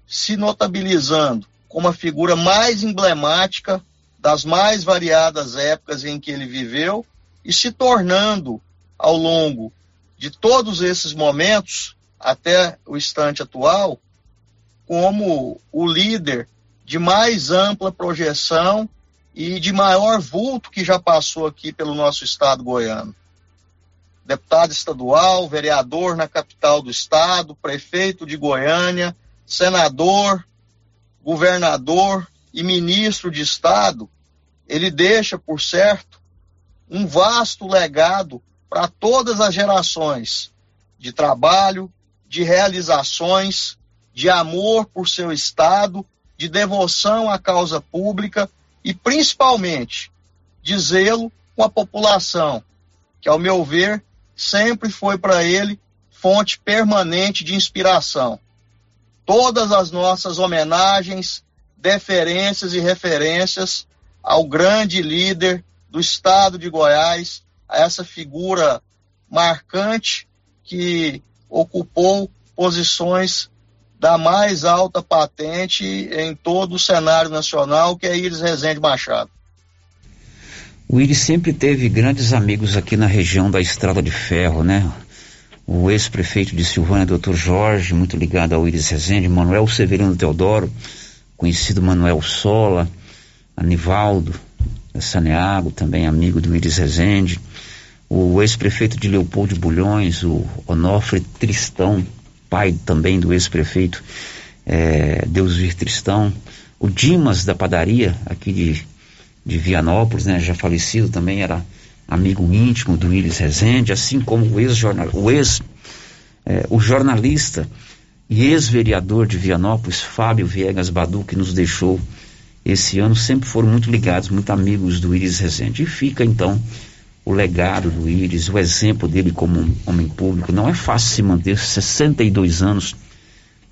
se notabilizando como a figura mais emblemática das mais variadas épocas em que ele viveu e se tornando, ao longo de todos esses momentos, até o instante atual, como o líder de mais ampla projeção e de maior vulto que já passou aqui pelo nosso estado goiano. Deputado estadual, vereador na capital do estado, prefeito de Goiânia, senador, governador e ministro de Estado, ele deixa, por certo, um vasto legado para todas as gerações de trabalho, de realizações, de amor por seu Estado, de devoção à causa pública e, principalmente, de zelo com a população, que, ao meu ver, sempre foi para ele fonte permanente de inspiração. Todas as nossas homenagens, deferências e referências ao grande líder do estado de Goiás, a essa figura marcante que ocupou posições da mais alta patente em todo o cenário nacional, que é Iris Rezende Machado. O Iris sempre teve grandes amigos aqui na região da Estrada de Ferro, né? O ex-prefeito de Silvânia, Dr. Jorge, muito ligado ao Iris Rezende, Manuel Severino Teodoro, conhecido Manuel Sola, Anivaldo Saneago, também amigo do Iris Rezende, o ex-prefeito de Leopoldo Bulhões, o Onofre Tristão, pai também do ex-prefeito é, Deusvir Tristão, o Dimas da padaria aqui de, de Vianópolis, né, já falecido também, era amigo íntimo do Iris Rezende, assim como o ex-jornal, o ex, é, o jornalista e ex-vereador de Vianópolis, Fábio Viegas Badu, que nos deixou esse ano, sempre foram muito ligados, muito amigos do Iris Rezende. E fica então o legado do Iris, o exemplo dele como um homem público. Não é fácil se manter 62 anos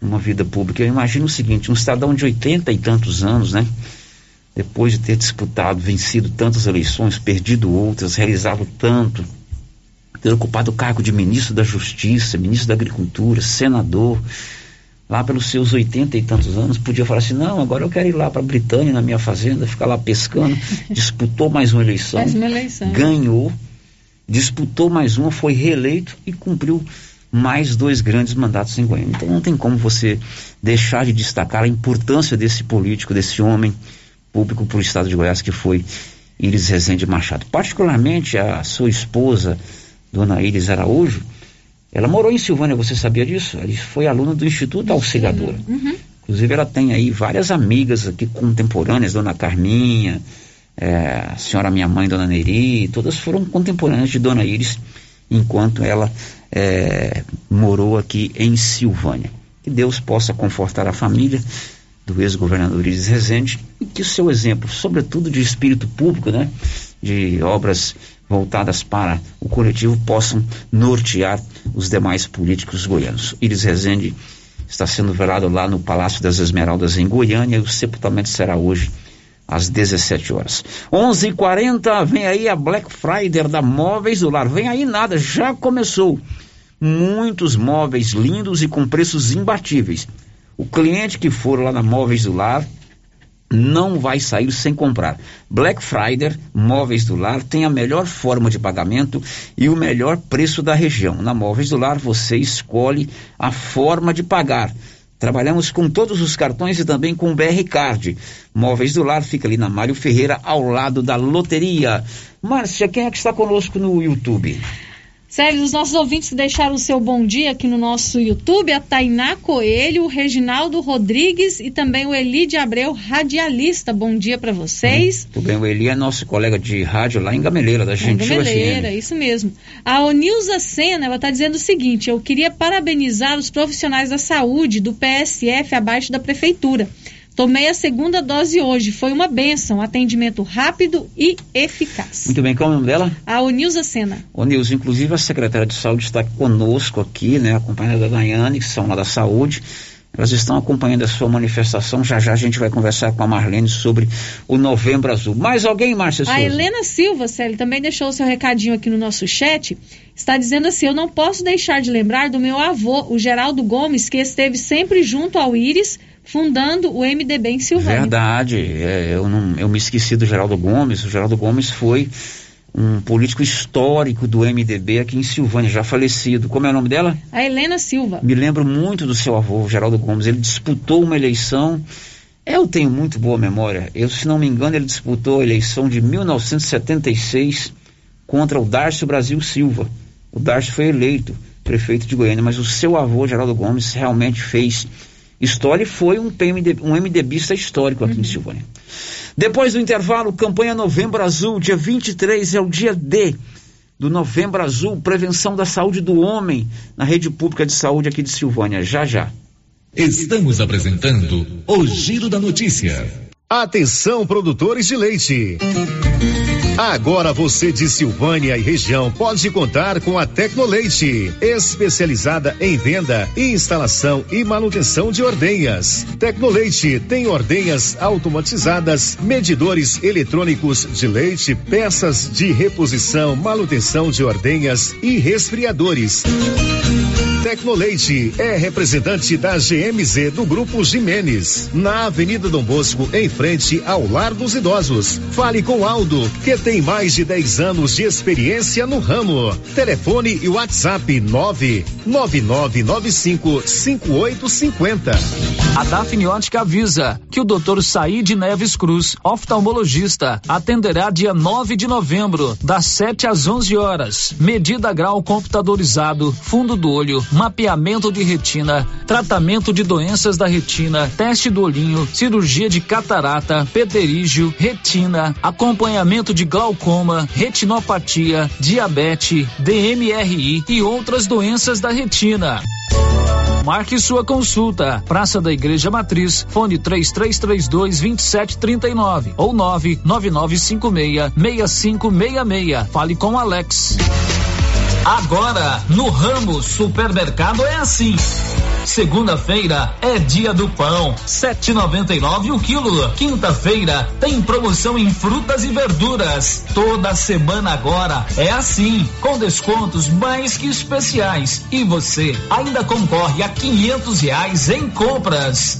numa vida pública. Eu imagino o seguinte, um cidadão de 80 e tantos anos, né? Depois de ter disputado, vencido tantas eleições, perdido outras, realizado tanto, ter ocupado o cargo de ministro da Justiça, ministro da Agricultura, senador, lá pelos seus oitenta e tantos anos, podia falar assim, não, agora eu quero ir lá para Britânia, na minha fazenda, ficar lá pescando, <laughs> disputou mais uma eleição, Mais uma eleição. ganhou, disputou mais uma, foi reeleito e cumpriu mais dois grandes mandatos em Goiânia. Então não tem como você deixar de destacar a importância desse político, desse homem público para o estado de Goiás que foi Iris Rezende Machado. Particularmente a sua esposa, dona Iris Araújo, ela morou em Silvânia, você sabia disso? Ela foi aluna do Instituto Auxiliadora. Uhum. Inclusive ela tem aí várias amigas aqui contemporâneas, dona Carminha, é, a senhora minha mãe, dona Neri, todas foram contemporâneas de dona Iris, enquanto ela é, morou aqui em Silvânia. Que Deus possa confortar a família do ex-governador Iris Rezende e que o seu exemplo, sobretudo de espírito público, né, de obras voltadas para o coletivo, possam nortear os demais políticos goianos. Iris Rezende está sendo velado lá no Palácio das Esmeraldas em Goiânia e o sepultamento será hoje às 17 horas. 11:40 vem aí a Black Friday da Móveis do Lar. Vem aí nada, já começou. Muitos móveis lindos e com preços imbatíveis. O cliente que for lá na Móveis do Lar não vai sair sem comprar. Black Friday Móveis do Lar tem a melhor forma de pagamento e o melhor preço da região. Na Móveis do Lar você escolhe a forma de pagar. Trabalhamos com todos os cartões e também com o BR Card. Móveis do Lar fica ali na Mário Ferreira, ao lado da loteria. Márcia, quem é que está conosco no YouTube? Sério, os nossos ouvintes que deixaram o seu bom dia aqui no nosso YouTube, a Tainá Coelho, o Reginaldo Rodrigues e também o Eli de Abreu, radialista. Bom dia para vocês. Tudo bem, o Eli é nosso colega de rádio lá em Gameleira, da Gentil Gameleira, FM. isso mesmo. A Onilza Sena, ela está dizendo o seguinte: eu queria parabenizar os profissionais da saúde do PSF abaixo da prefeitura. Tomei a segunda dose hoje, foi uma benção, atendimento rápido e eficaz. Muito bem, qual é o nome dela? A Onilza Sena. Nilson, inclusive a secretária de saúde está conosco aqui, né, acompanhada da Daiane, que são lá da saúde. Elas estão acompanhando a sua manifestação. Já já a gente vai conversar com a Marlene sobre o Novembro Azul. Mais alguém, Márcia A Souza? Helena Silva, Célio, também deixou o seu recadinho aqui no nosso chat. Está dizendo assim: Eu não posso deixar de lembrar do meu avô, o Geraldo Gomes, que esteve sempre junto ao Íris, fundando o MDB em Silvânia. Verdade. É, eu, não, eu me esqueci do Geraldo Gomes. O Geraldo Gomes foi um político histórico do MDB aqui em Silvânia, já falecido. Como é o nome dela? A Helena Silva. Me lembro muito do seu avô, o Geraldo Gomes. Ele disputou uma eleição. Eu tenho muito boa memória. Eu, se não me engano, ele disputou a eleição de 1976 contra o Darcio Brasil Silva. O Darcio foi eleito prefeito de Goiânia, mas o seu avô, Geraldo Gomes, realmente fez história e foi um, PMD, um MDBista histórico aqui em Silvânia. Depois do intervalo, campanha Novembro Azul, dia 23 é o dia D do Novembro Azul, prevenção da saúde do homem na rede pública de saúde aqui de Silvânia. Já já. Estamos apresentando o Giro da Notícia. Atenção, produtores de leite. Agora você de Silvânia e região pode contar com a Tecnoleite, especializada em venda, instalação e manutenção de ordenhas. Tecnoleite tem ordenhas automatizadas, medidores eletrônicos de leite, peças de reposição, manutenção de ordenhas e resfriadores. Tecnoleite é representante da GMZ do Grupo Jimenez, na Avenida Dom Bosco, em frente ao Lar dos Idosos. Fale com Aldo, que tem mais de 10 anos de experiência no ramo. Telefone e WhatsApp 999955850. A Dafniótica avisa que o Dr. Said Neves Cruz, oftalmologista, atenderá dia 9 de novembro, das 7 às 11 horas. Medida grau computadorizado, fundo do olho, mapeamento de retina, tratamento de doenças da retina, teste do olhinho, cirurgia de catarata, pterígio, retina, acompanhamento de glaucoma, retinopatia, diabetes, DMRI e outras doenças da retina. Marque sua consulta. Praça da Igreja Matriz, fone 3332 2739 ou 99956 6566. Fale com Alex. Agora, no ramo supermercado é assim. Segunda-feira é dia do pão, 7,99 o quilo. Quinta-feira tem promoção em frutas e verduras. Toda semana agora é assim, com descontos mais que especiais. E você ainda concorre a quinhentos reais em compras.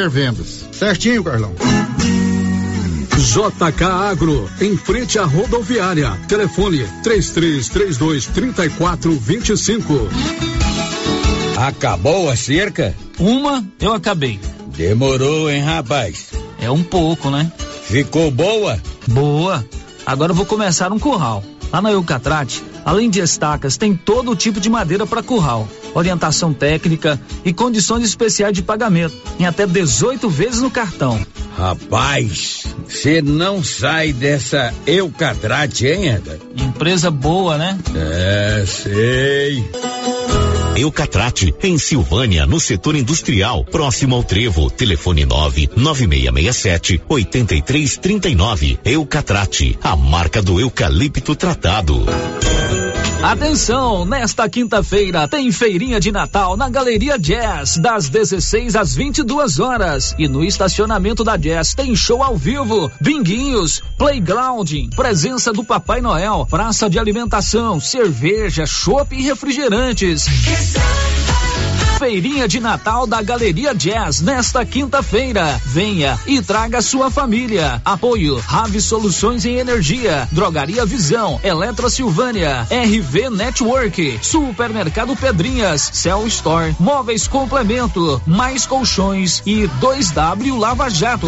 vendas. Certinho, Carlão. JK Agro, em frente à rodoviária. Telefone 3332 3425. Acabou a cerca? Uma eu acabei. Demorou, hein, rapaz? É um pouco, né? Ficou boa? Boa. Agora eu vou começar um curral. Lá na Eucatrate, além de estacas, tem todo tipo de madeira para curral, orientação técnica e condições especiais de pagamento, em até 18 vezes no cartão. Rapaz, você não sai dessa Eucatrate, hein, Eda? Empresa boa, né? É, sei. Eucatrate, em Silvânia, no setor industrial, próximo ao Trevo. Telefone 9 9667 8339. Eucatrate, a marca do eucalipto tratado. Atenção, nesta quinta-feira tem feirinha de Natal na Galeria Jazz, das 16 às 22 horas. E no estacionamento da Jazz tem show ao vivo, binguinhos, playground, presença do Papai Noel, praça de alimentação, cerveja, chopp e refrigerantes. Feirinha de Natal da Galeria Jazz nesta quinta-feira. Venha e traga sua família. Apoio Rave Soluções em Energia, Drogaria Visão, Eletro Silvânia, RV Network, Supermercado Pedrinhas, Cell Store, Móveis Complemento, Mais Colchões e 2W Lava Jato.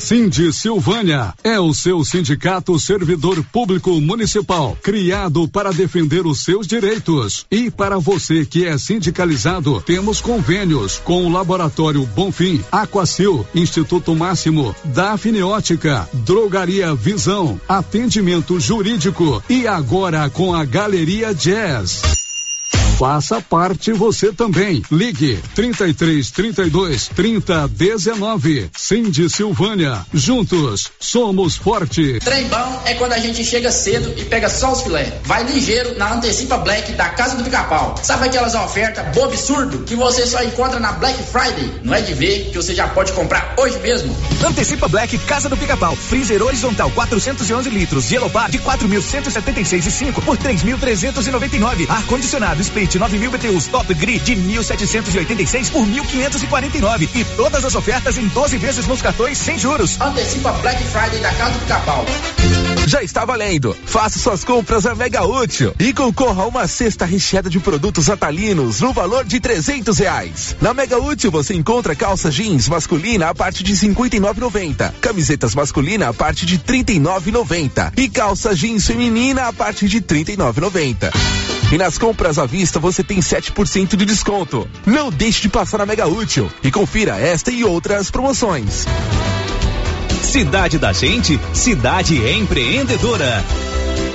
Cindy Silvânia é o seu sindicato servidor público municipal, criado para defender os seus direitos. E para você que é sindicalizado, temos convênios com o Laboratório Bonfim, Aquacil, Instituto Máximo, Dafniótica, Drogaria Visão, Atendimento Jurídico e agora com a Galeria Jazz. Faça parte você também. Ligue 33 32 30 19. Cindy Silvânia. Juntos somos forte. Trem bom é quando a gente chega cedo e pega só os filé. Vai ligeiro na Antecipa Black da Casa do Pica-Pau. Sabe aquelas ofertas bobo absurdo que você só encontra na Black Friday? Não é de ver que você já pode comprar hoje mesmo. Antecipa Black Casa do Pica-Pau. Freezer horizontal 411 litros. Yellow Bar de 4.176 e 5 por 3.399. Ar condicionado Split 9000 BTUs Top Grid de 1.786 por 1.549 e todas as ofertas em 12 vezes nos cartões sem juros. Antecipa Black Friday da Casa do Pica-Pau. Já está valendo. Faça suas compras a Mega Útil e concorra a uma cesta recheada de produtos atalinos no valor de trezentos reais. Na Mega Útil você encontra calça jeans masculina a partir de 59,90, camisetas masculina a partir de 39,90 e calça jeans feminina a partir de 39,90. E nas compras à vista você tem 7% de desconto. Não deixe de passar na Mega Útil e confira esta e outras promoções. Cidade da Gente, cidade empreendedora.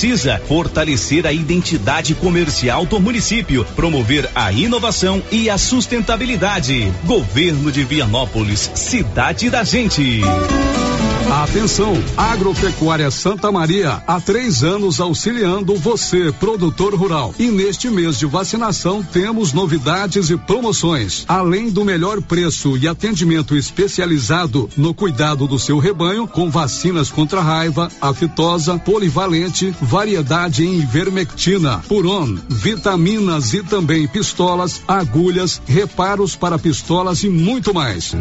precisa fortalecer a identidade comercial do município, promover a inovação e a sustentabilidade. Governo de Vianópolis, cidade da gente. Atenção, Agropecuária Santa Maria, há três anos auxiliando você, produtor rural. E neste mês de vacinação temos novidades e promoções. Além do melhor preço e atendimento especializado no cuidado do seu rebanho, com vacinas contra raiva, aftosa, polivalente, variedade em ivermectina, puron, vitaminas e também pistolas, agulhas, reparos para pistolas e muito mais.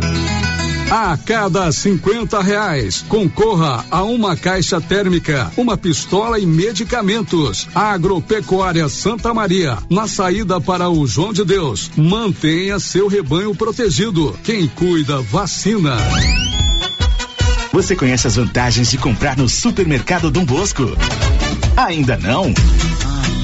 A cada 50 reais, concorra a uma caixa térmica, uma pistola e medicamentos. Agropecuária Santa Maria, na saída para o João de Deus. Mantenha seu rebanho protegido. Quem cuida, vacina. Você conhece as vantagens de comprar no supermercado Dom Bosco? Ainda não?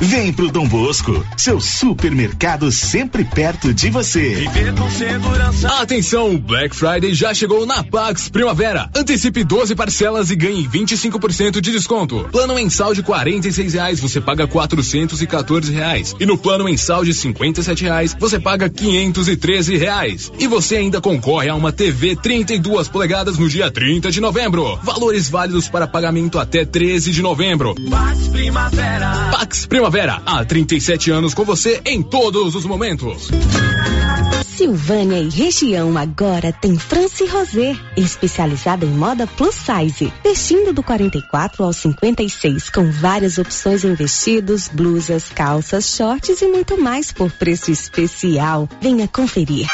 Vem pro Dom Bosco, seu supermercado sempre perto de você. Viver com segurança. Atenção, Black Friday já chegou na Pax Primavera. Antecipe 12 parcelas e ganhe 25% de desconto. Plano mensal de 46 reais, você paga 414 reais. E no plano mensal de 57 reais, você paga 513 reais. E você ainda concorre a uma TV 32 polegadas no dia 30 de novembro. Valores válidos para pagamento até 13 de novembro. Pax Primavera. Pax Primavera, há 37 anos com você em todos os momentos. Silvânia e região agora tem France Rosé, especializada em moda plus size, vestindo do 44 ao 56, com várias opções em vestidos, blusas, calças, shorts e muito mais por preço especial. Venha conferir.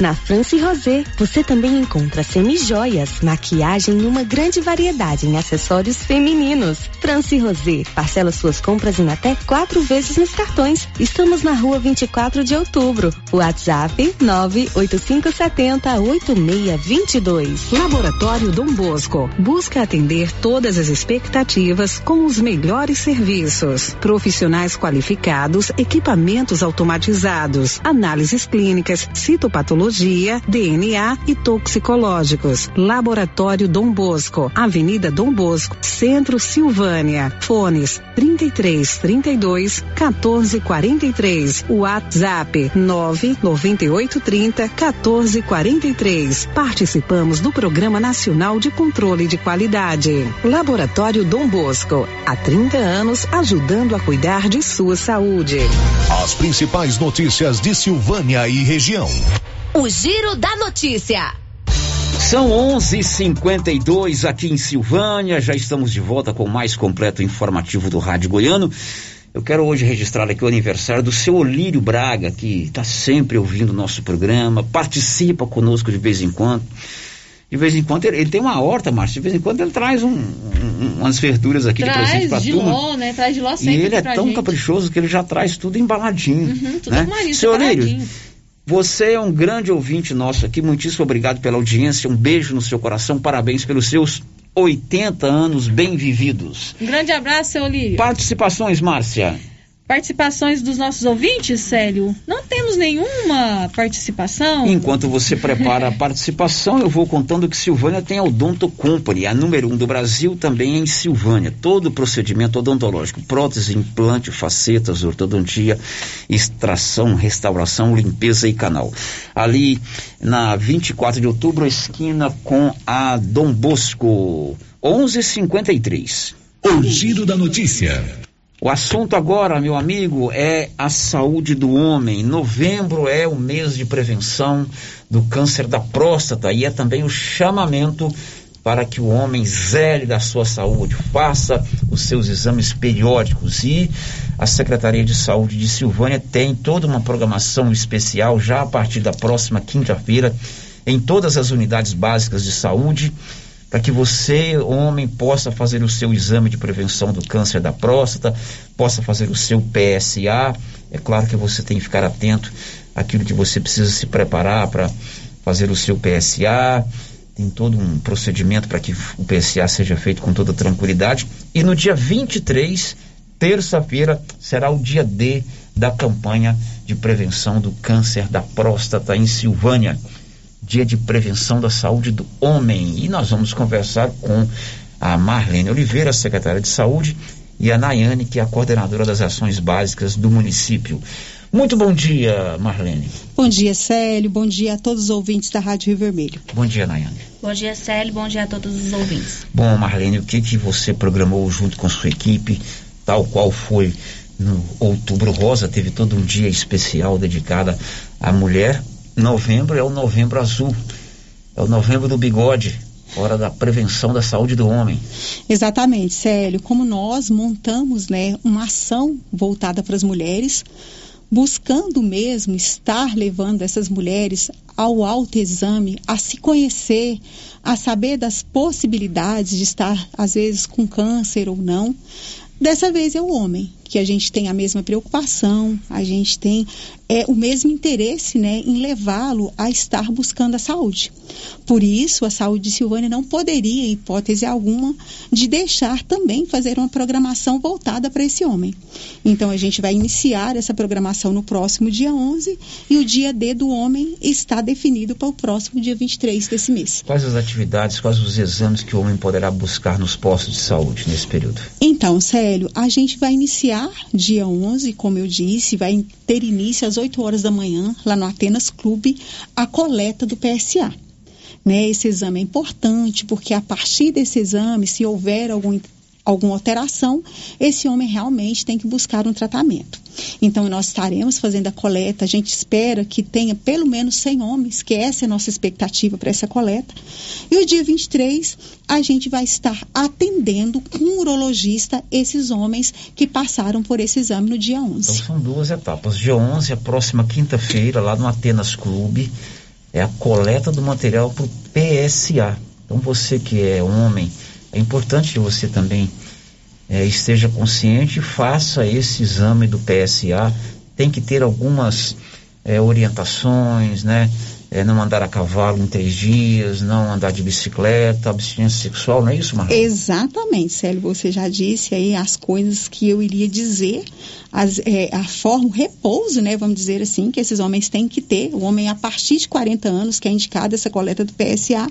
Na France Rosé, você também encontra semijoias, maquiagem e uma grande variedade em acessórios femininos. France Rosé, parcela suas compras em até quatro vezes nos cartões. Estamos na rua 24 de outubro. WhatsApp 985708622. Laboratório Dom Bosco busca atender todas as expectativas com os melhores serviços. Profissionais qualificados, equipamentos automatizados, análises clínicas, citopatologia, DNA e toxicológicos. Laboratório Dom Bosco, Avenida Dom Bosco, Centro Silvânia. Fones 33 32 14 43. WhatsApp 998 30 14 43. Participamos do Programa Nacional de Controle de Qualidade. Laboratório Dom Bosco, há 30 anos ajudando a cuidar de sua saúde. As principais notícias de Silvânia e região. O Giro da Notícia. São 11:52 aqui em Silvânia. Já estamos de volta com o mais completo informativo do Rádio Goiano. Eu quero hoje registrar aqui o aniversário do seu Olírio Braga, que está sempre ouvindo o nosso programa, participa conosco de vez em quando. De vez em quando ele, ele tem uma horta, Márcio. De vez em quando ele traz um, um, umas verduras aqui traz de presente pra de turma. ló, né? Traz de ló sempre E ele é tão gente. caprichoso que ele já traz tudo embaladinho. Uhum, tudo né? arrumadinho, Seu Olírio, você é um grande ouvinte nosso aqui. Muitíssimo obrigado pela audiência. Um beijo no seu coração. Parabéns pelos seus 80 anos bem vividos. Um grande abraço, seu Olírio. Participações, Márcia. Participações dos nossos ouvintes, Célio? Não temos nenhuma participação? Enquanto você prepara a participação, eu vou contando que Silvânia tem a Odonto Company, a número um do Brasil, também em Silvânia. Todo o procedimento odontológico, prótese, implante, facetas, ortodontia, extração, restauração, limpeza e canal. Ali na 24 de outubro, esquina com a Dom Bosco, 11:53. O Giro da Notícia. O assunto agora, meu amigo, é a saúde do homem. Novembro é o mês de prevenção do câncer da próstata e é também o chamamento para que o homem zele da sua saúde, faça os seus exames periódicos. E a Secretaria de Saúde de Silvânia tem toda uma programação especial já a partir da próxima quinta-feira em todas as unidades básicas de saúde para que você, homem, possa fazer o seu exame de prevenção do câncer da próstata, possa fazer o seu PSA. É claro que você tem que ficar atento àquilo que você precisa se preparar para fazer o seu PSA. Tem todo um procedimento para que o PSA seja feito com toda tranquilidade. E no dia 23, terça-feira, será o dia D da campanha de prevenção do câncer da próstata em Silvânia. Dia de Prevenção da Saúde do Homem. E nós vamos conversar com a Marlene Oliveira, secretária de Saúde, e a Nayane, que é a coordenadora das ações básicas do município. Muito bom dia, Marlene. Bom dia, Célio. Bom dia a todos os ouvintes da Rádio Rio Vermelho. Bom dia, Nayane. Bom dia, Célio. Bom dia a todos os ouvintes. Bom, Marlene, o que que você programou junto com a sua equipe, tal qual foi no Outubro Rosa, teve todo um dia especial dedicado à mulher novembro é o novembro azul, é o novembro do bigode, hora da prevenção da saúde do homem. Exatamente, Célio. Como nós montamos né, uma ação voltada para as mulheres, buscando mesmo estar levando essas mulheres ao autoexame, a se conhecer, a saber das possibilidades de estar, às vezes, com câncer ou não. Dessa vez é o homem, que a gente tem a mesma preocupação, a gente tem é, o mesmo interesse né, em levá-lo a estar buscando a saúde. Por isso, a saúde de Silvânia não poderia, em hipótese alguma, de deixar também fazer uma programação voltada para esse homem. Então, a gente vai iniciar essa programação no próximo dia 11 e o dia D do homem está definido para o próximo dia 23 desse mês. Quais as atividades, quais os exames que o homem poderá buscar nos postos de saúde nesse período? Então, Célio, a gente vai iniciar dia 11, como eu disse, vai ter início às 8 horas da manhã, lá no Atenas Clube, a coleta do PSA. Né, esse exame é importante porque a partir desse exame, se houver algum alguma alteração, esse homem realmente tem que buscar um tratamento. Então, nós estaremos fazendo a coleta. A gente espera que tenha pelo menos 100 homens, que essa é a nossa expectativa para essa coleta. E o dia 23, a gente vai estar atendendo com um urologista esses homens que passaram por esse exame no dia 11. Então, são duas etapas. Dia 11, a próxima quinta-feira, lá no Atenas Clube, é a coleta do material para o PSA. Então, você que é homem é importante que você também é, esteja consciente faça esse exame do PSA. Tem que ter algumas é, orientações, né? É, não andar a cavalo em três dias, não andar de bicicleta, abstinência sexual, não é isso, Marlon? Exatamente, Célio, você já disse aí as coisas que eu iria dizer, as, é, a forma, o repouso, né, vamos dizer assim, que esses homens têm que ter, o homem a partir de 40 anos, que é indicado essa coleta do PSA,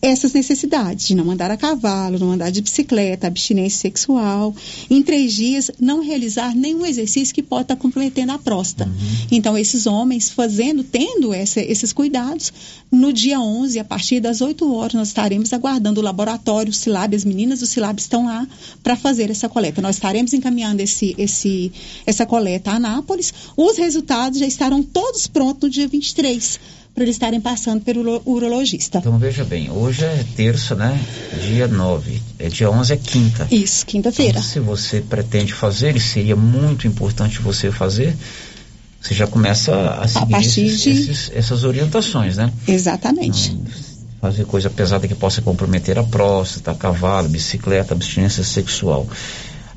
essas necessidades de não andar a cavalo, não andar de bicicleta, abstinência sexual. Em três dias, não realizar nenhum exercício que pode estar comprometendo a próstata. Uhum. Então, esses homens fazendo, tendo essa, esses cuidados, no dia 11, a partir das 8 horas, nós estaremos aguardando o laboratório, o SILAB, as meninas do SILAB estão lá para fazer essa coleta. Nós estaremos encaminhando esse, esse, essa coleta a Anápolis. Os resultados já estarão todos prontos no dia 23 para eles estarem passando pelo urologista. Então veja bem, hoje é terça, né? Dia 9. É dia 11 é quinta. Isso, quinta-feira. Então, se você pretende fazer, e seria muito importante você fazer, você já começa a seguir a esses, de... esses, essas orientações, né? Exatamente. Não, fazer coisa pesada que possa comprometer a próstata, cavalo, bicicleta, abstinência sexual.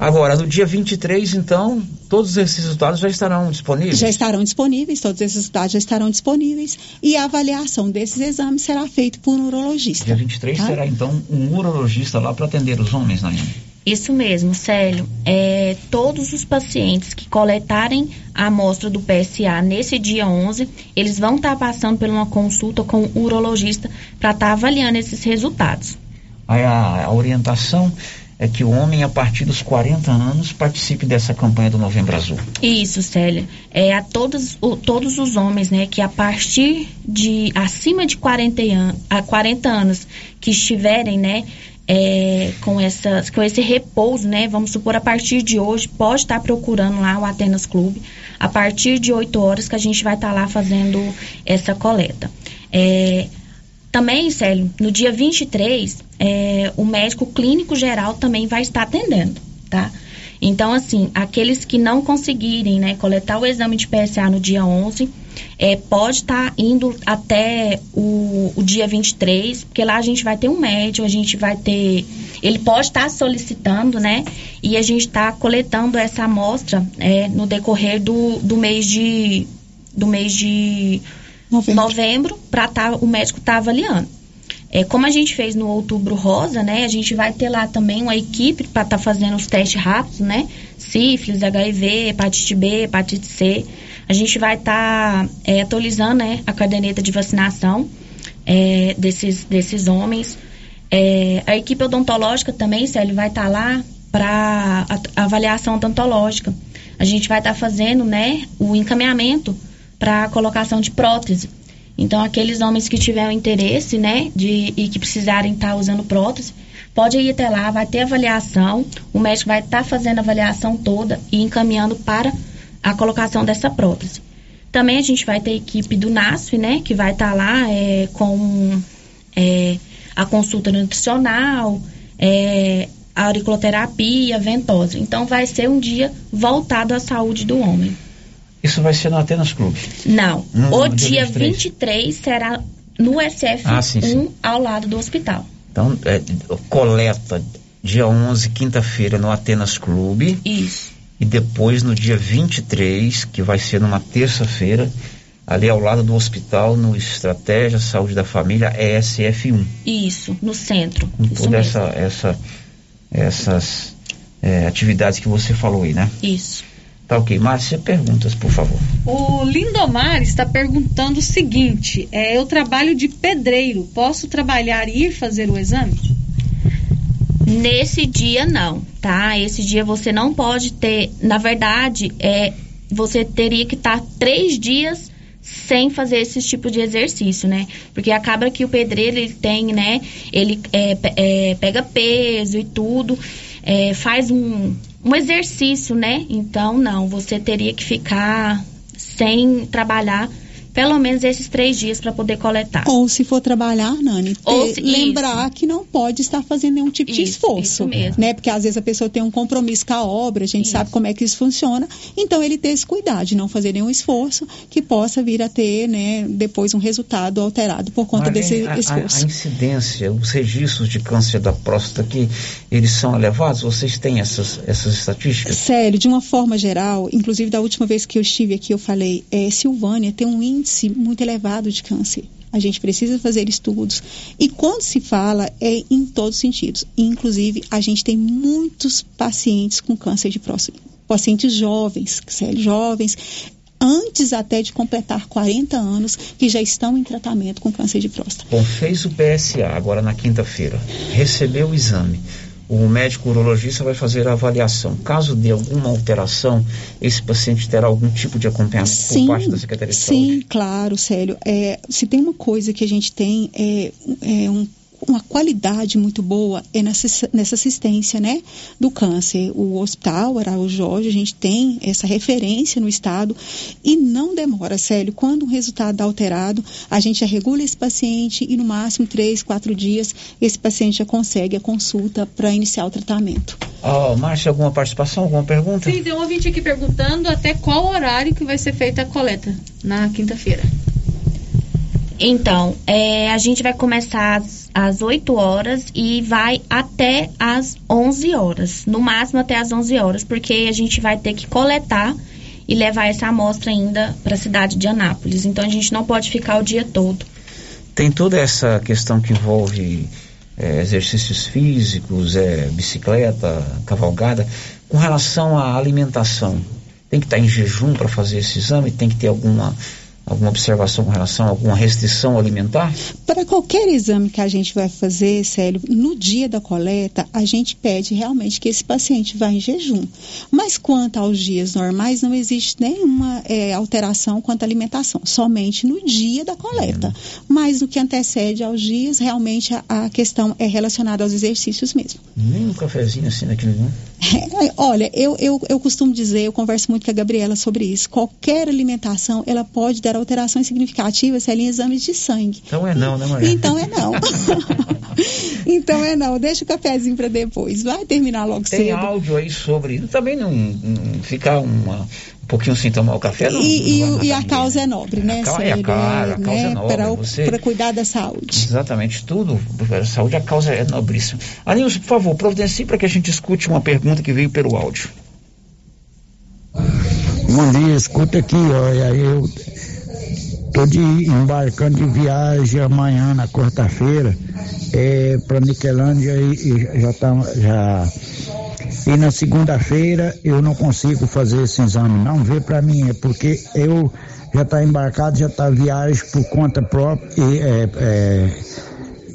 Agora, no dia 23, então, todos esses resultados já estarão disponíveis? Já estarão disponíveis, todos esses resultados já estarão disponíveis e a avaliação desses exames será feita por um urologista. Dia 23 tá? será, então, um urologista lá para atender os homens, Naime? Isso mesmo, Célio. É, todos os pacientes que coletarem a amostra do PSA nesse dia 11, eles vão estar tá passando por uma consulta com o urologista para estar tá avaliando esses resultados. Aí a, a orientação é que o homem, a partir dos 40 anos, participe dessa campanha do Novembro Azul. Isso, Célia. É a todos, o, todos os homens, né, que a partir de acima de 40, an, a 40 anos que estiverem, né, é, com, essa, com esse repouso, né? Vamos supor, a partir de hoje, pode estar procurando lá o Atenas Clube, a partir de 8 horas que a gente vai estar lá fazendo essa coleta. É, também, Célio, no dia 23, é, o médico clínico geral também vai estar atendendo, tá? Então, assim, aqueles que não conseguirem né, coletar o exame de PSA no dia 11, é, pode estar tá indo até o, o dia 23, porque lá a gente vai ter um médico, a gente vai ter. Ele pode estar tá solicitando, né? E a gente está coletando essa amostra é, no decorrer do, do mês de. do mês de novembro, novembro para tá, o médico estar tá avaliando. É, como a gente fez no Outubro Rosa, né? A gente vai ter lá também uma equipe para estar tá fazendo os testes rápidos, né? Sífilis, HIV, hepatite B, hepatite C. A gente vai estar tá, é, atualizando né, a caderneta de vacinação é, desses, desses homens. É, a equipe odontológica também, Célio, vai estar tá lá para avaliação odontológica. A gente vai estar tá fazendo né, o encaminhamento para a colocação de prótese. Então, aqueles homens que tiverem interesse, né, de, e que precisarem estar tá usando prótese, pode ir até lá, vai ter avaliação, o médico vai estar tá fazendo a avaliação toda e encaminhando para a colocação dessa prótese. Também a gente vai ter a equipe do NASF, né, que vai estar tá lá é, com é, a consulta nutricional, é, a auriculoterapia, ventosa. Então, vai ser um dia voltado à saúde do homem. Isso vai ser no Atenas Clube? Não. O dia, dia 23. 23 será no SF1 ah, sim, sim. ao lado do hospital. Então, é, coleta dia 11, quinta-feira, no Atenas Clube. Isso. E depois, no dia 23, que vai ser numa terça-feira, ali ao lado do hospital, no Estratégia Saúde da Família, ESF1. Isso, no centro. Com todas essa, essa, essas é, atividades que você falou aí, né? Isso. Tá ok. Márcia, perguntas, por favor. O Lindomar está perguntando o seguinte: é, eu trabalho de pedreiro, posso trabalhar e ir fazer o exame? Nesse dia não, tá? Esse dia você não pode ter. Na verdade, é, você teria que estar três dias sem fazer esse tipo de exercício, né? Porque acaba que o pedreiro ele tem, né? Ele é, é, pega peso e tudo, é, faz um, um exercício, né? Então, não, você teria que ficar sem trabalhar pelo menos esses três dias para poder coletar. Ou se for trabalhar, Nani, ter, se, lembrar isso. que não pode estar fazendo nenhum tipo isso, de esforço. Isso mesmo. Né? Porque às vezes a pessoa tem um compromisso com a obra, a gente isso. sabe como é que isso funciona. Então ele ter esse cuidado de não fazer nenhum esforço que possa vir a ter, né, depois um resultado alterado por conta desse a, esforço. A, a incidência, os registros de câncer da próstata aqui, eles são elevados? Vocês têm essas, essas estatísticas? Sério, de uma forma geral, inclusive da última vez que eu estive aqui, eu falei, é, Silvânia tem um índice índice muito elevado de câncer. A gente precisa fazer estudos. E quando se fala, é em todos os sentidos. Inclusive, a gente tem muitos pacientes com câncer de próstata. Pacientes jovens, jovens, antes até de completar 40 anos, que já estão em tratamento com câncer de próstata. Bom, fez o PSA agora na quinta-feira, recebeu o exame o médico urologista vai fazer a avaliação. Caso de alguma alteração, esse paciente terá algum tipo de acompanhamento sim, por parte da Secretaria de sim, Saúde? Sim, claro, Célio. É, se tem uma coisa que a gente tem, é, é um uma qualidade muito boa é nessa, nessa assistência, né, do câncer. O Hospital Araújo Jorge, a gente tem essa referência no estado e não demora, Célio. Quando um resultado dá alterado, a gente já regula esse paciente e no máximo três, quatro dias esse paciente já consegue a consulta para iniciar o tratamento. Oh, Márcia, alguma participação, alguma pergunta? Sim, tem um ouvinte aqui perguntando até qual horário que vai ser feita a coleta na quinta-feira. Então, é, a gente vai começar às, às 8 horas e vai até às 11 horas. No máximo até às 11 horas, porque a gente vai ter que coletar e levar essa amostra ainda para a cidade de Anápolis. Então, a gente não pode ficar o dia todo. Tem toda essa questão que envolve é, exercícios físicos, é, bicicleta, cavalgada. Com relação à alimentação, tem que estar em jejum para fazer esse exame? Tem que ter alguma alguma observação com relação a alguma restrição alimentar? Para qualquer exame que a gente vai fazer, Célio, no dia da coleta, a gente pede realmente que esse paciente vá em jejum. Mas quanto aos dias normais, não existe nenhuma é, alteração quanto à alimentação, somente no dia da coleta. É. Mas no que antecede aos dias, realmente a, a, questão é relacionada aos exercícios mesmo. Nem um cafezinho assim naquele, né? É, olha, eu, eu, eu costumo dizer, eu converso muito com a Gabriela sobre isso, qualquer alimentação, ela pode dar tiver alterações significativas, Celinha, exames de sangue. Então é não, né, Maria? Então é não. <laughs> então é não. Deixa o cafezinho para depois. Vai terminar logo Tem cedo. áudio aí sobre. Também não, não ficar uma, um pouquinho sem tomar o café. Não, E, não e- a ninguém, causa né? é nobre, né, A causa- é, Célio? claro, a causa é né? nobre, Para, você- para cuidar da saúde. Exatamente, tudo. A saúde, a causa é nobríssima. Anilson, por favor, providencie para que a gente escute uma pergunta que veio pelo áudio. Bom dia, escuta aqui, olha, eu de, embarcando de viagem amanhã, na quarta-feira, é, para Niquelândia e, e já tá, já... E na segunda-feira eu não consigo fazer esse exame, não vê para mim, é porque eu já tá embarcado, já tá viagem por conta própria e, é, é,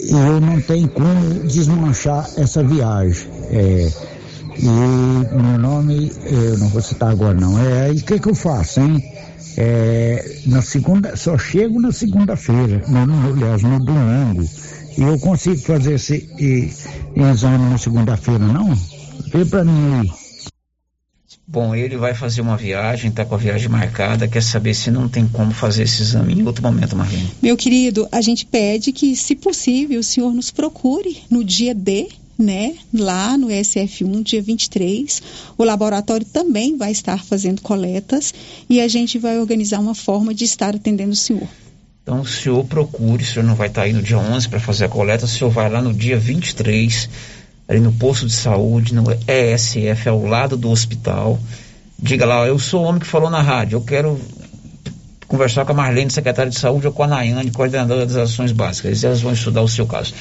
eu não tenho como desmanchar essa viagem. É, e meu nome, eu não vou citar agora não. É, e o que que eu faço, hein? É, na segunda, só chego na segunda-feira, aliás, no domingo. E eu consigo fazer esse e, exame na segunda-feira, não? Vê pra mim aí. Bom, ele vai fazer uma viagem, está com a viagem marcada, quer saber se não tem como fazer esse exame em outro momento, Marlene. Meu querido, a gente pede que, se possível, o senhor nos procure no dia D, né, lá no SF1, dia 23. O laboratório também vai estar fazendo coletas e a gente vai organizar uma forma de estar atendendo o senhor. Então, o senhor procure, o senhor não vai estar aí no dia 11 para fazer a coleta, o senhor vai lá no dia 23, ali no posto de saúde, no ESF, ao lado do hospital. Diga lá, eu sou o homem que falou na rádio, eu quero conversar com a Marlene, secretária de saúde, ou com a Nayane, coordenadora das ações básicas. Elas vão estudar o seu caso.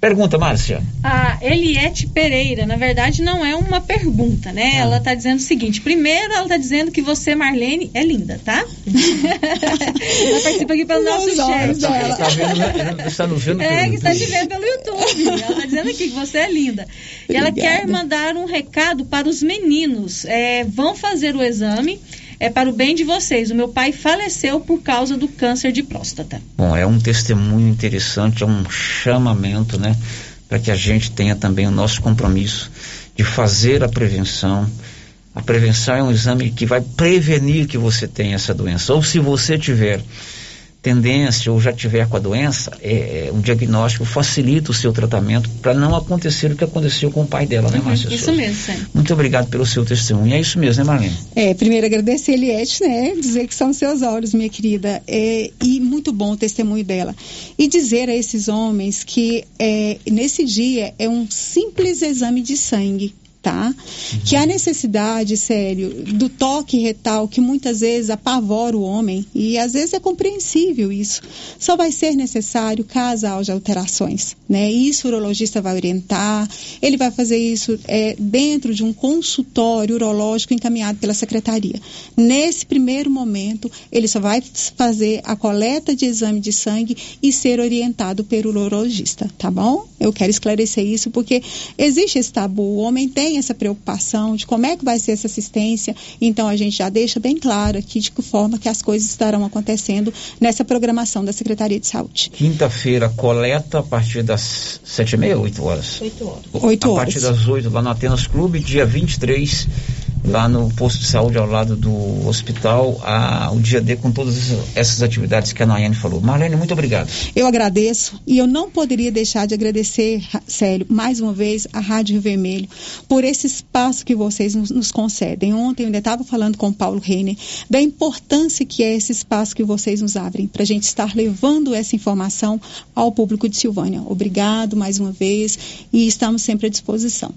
Pergunta, Márcia. A Eliette Pereira, na verdade, não é uma pergunta, né? Ah. Ela tá dizendo o seguinte: primeiro, ela tá dizendo que você, Marlene, é linda, tá? <laughs> ela participa aqui pelo nosso chat. Tá vendo, né? está nos vendo É, pelo que está te vendo pelo YouTube. Ela tá dizendo aqui que você é linda. E ela Obrigada. quer mandar um recado para os meninos. É, vão fazer o exame. É para o bem de vocês. O meu pai faleceu por causa do câncer de próstata. Bom, é um testemunho interessante, é um chamamento, né? Para que a gente tenha também o nosso compromisso de fazer a prevenção. A prevenção é um exame que vai prevenir que você tenha essa doença. Ou se você tiver tendência ou já tiver com a doença, é, é, o diagnóstico facilita o seu tratamento para não acontecer o que aconteceu com o pai dela, né, Márcia? Uhum, Isso Souza? mesmo, Sam. Muito obrigado pelo seu testemunho. É isso mesmo, né, Marlene? É, primeiro agradecer a Eliette, né? Dizer que são seus olhos, minha querida. É, e muito bom o testemunho dela. E dizer a esses homens que é, nesse dia é um simples exame de sangue. Tá? Que a necessidade, sério, do toque retal, que muitas vezes apavora o homem, e às vezes é compreensível isso, só vai ser necessário caso haja alterações, né? Isso o urologista vai orientar, ele vai fazer isso é, dentro de um consultório urológico encaminhado pela secretaria. Nesse primeiro momento, ele só vai fazer a coleta de exame de sangue e ser orientado pelo urologista, tá bom? Eu quero esclarecer isso porque existe esse tabu, o homem tem essa preocupação de como é que vai ser essa assistência, então a gente já deixa bem claro aqui de que forma que as coisas estarão acontecendo nessa programação da Secretaria de Saúde. Quinta-feira, coleta a partir das sete e meia, oito horas? Oito horas. Oito a horas. partir das 8 lá no Atenas Clube, dia 23, lá no posto de saúde ao lado do hospital, a, o dia D com todas essas- atividades que a Nayane falou. Marlene, muito obrigado. Eu agradeço e eu não poderia deixar de agradecer, Ra- Célio, mais uma vez a Rádio Vermelho por esse espaço que vocês nos, nos concedem. Ontem eu ainda estava falando com o Paulo Reiner da importância que é esse espaço que vocês nos abrem para a gente estar levando essa informação ao público de Silvânia. Obrigado mais uma vez e estamos sempre à disposição.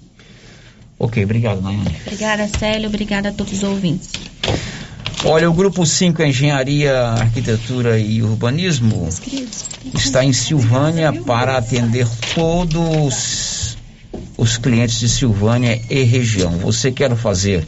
Ok, obrigado, Nayane. Obrigada, Célio. Obrigada a todos os ouvintes. Olha, o grupo 5 Engenharia, Arquitetura e Urbanismo está em Silvânia para atender todos os clientes de Silvânia e região. Você quer fazer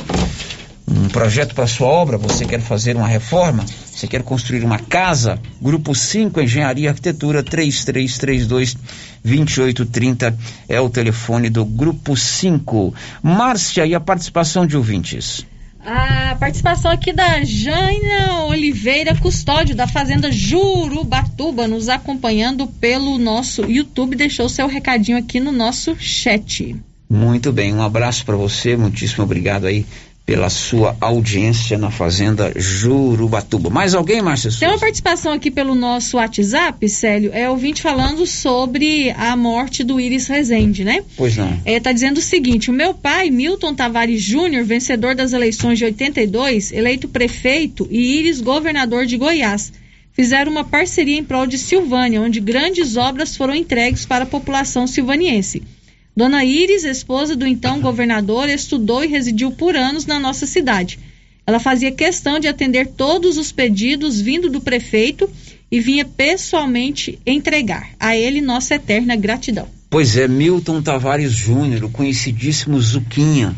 um projeto para sua obra, você quer fazer uma reforma, você quer construir uma casa, Grupo 5 Engenharia e Arquitetura 3332 2830 é o telefone do Grupo 5. Márcia e a participação de ouvintes. A participação aqui da Jaina Oliveira Custódio, da Fazenda Jurubatuba, nos acompanhando pelo nosso YouTube, deixou seu recadinho aqui no nosso chat. Muito bem, um abraço para você, muitíssimo obrigado aí pela sua audiência na Fazenda Jurubatuba. Mais alguém, Márcia? Tem uma participação aqui pelo nosso WhatsApp, Célio. É ouvinte falando sobre a morte do Iris Rezende, né? Pois não. É, tá dizendo o seguinte: o meu pai, Milton Tavares Júnior, vencedor das eleições de 82, eleito prefeito e Iris governador de Goiás, fizeram uma parceria em prol de Silvânia, onde grandes obras foram entregues para a população silvaniense. Dona Iris, esposa do então governador, estudou e residiu por anos na nossa cidade. Ela fazia questão de atender todos os pedidos vindo do prefeito e vinha pessoalmente entregar a ele nossa eterna gratidão. Pois é, Milton Tavares Júnior, o conhecidíssimo Zuquinha,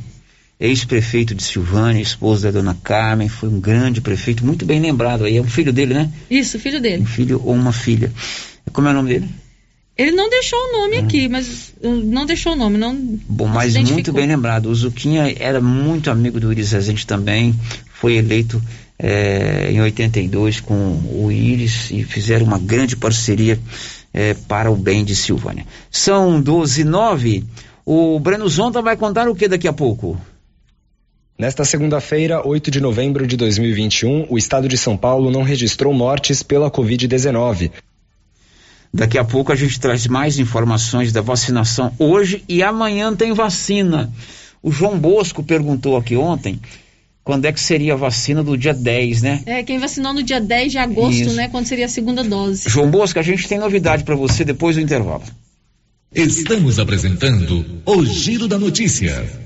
ex-prefeito de Silvânia, esposo da dona Carmen, foi um grande prefeito, muito bem lembrado aí, é um filho dele, né? Isso, filho dele. Um filho ou uma filha. Como é o nome dele? Ele não deixou o nome aqui, mas uh, não deixou o nome, não. Bom, mas muito bem lembrado. O Zuquinha era muito amigo do Iris Rezende também, foi eleito é, em 82 com o Iris e fizeram uma grande parceria é, para o bem de Silvânia. São 12 e 9. O Breno Zonta vai contar o que daqui a pouco? Nesta segunda-feira, 8 de novembro de 2021, o estado de São Paulo não registrou mortes pela Covid-19. Daqui a pouco a gente traz mais informações da vacinação hoje e amanhã tem vacina. O João Bosco perguntou aqui ontem quando é que seria a vacina do dia 10, né? É, quem vacinou no dia 10 de agosto, Isso. né? Quando seria a segunda dose. João Bosco, a gente tem novidade para você depois do intervalo. Estamos apresentando o Giro da Notícia.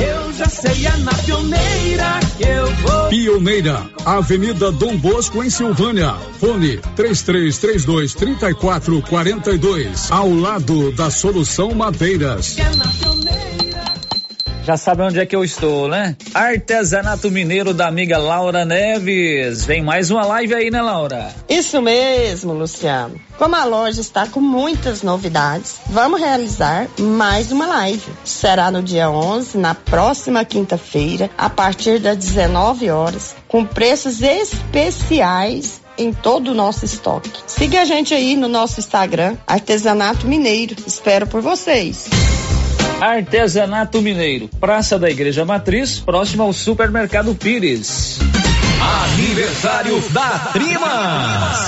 Eu já sei, é na pioneira que eu vou. Pioneira, Avenida Dom Bosco, em Silvânia. Fone 3332 3442. Ao lado da Solução Madeiras. É na pioneira. Já sabe onde é que eu estou, né? Artesanato Mineiro da amiga Laura Neves. Vem mais uma live aí, né, Laura? Isso mesmo, Luciano. Como a loja está com muitas novidades, vamos realizar mais uma live. Será no dia 11, na próxima quinta-feira, a partir das 19 horas, com preços especiais em todo o nosso estoque. Siga a gente aí no nosso Instagram, Artesanato Mineiro. Espero por vocês. Artesanato Mineiro, Praça da Igreja Matriz, próximo ao Supermercado Pires. Aniversário da Trimas.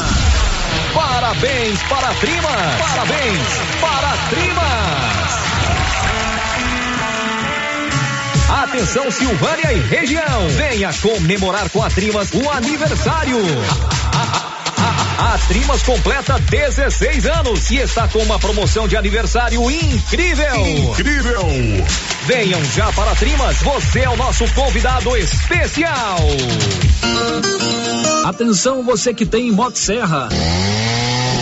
Parabéns para a Trimas. Parabéns para a Trimas. Atenção Silvânia e região. Venha comemorar com a Trimas o aniversário. A Trimas completa 16 anos e está com uma promoção de aniversário incrível. Incrível! Venham já para a Trimas, você é o nosso convidado especial. Atenção você que tem Motosserra.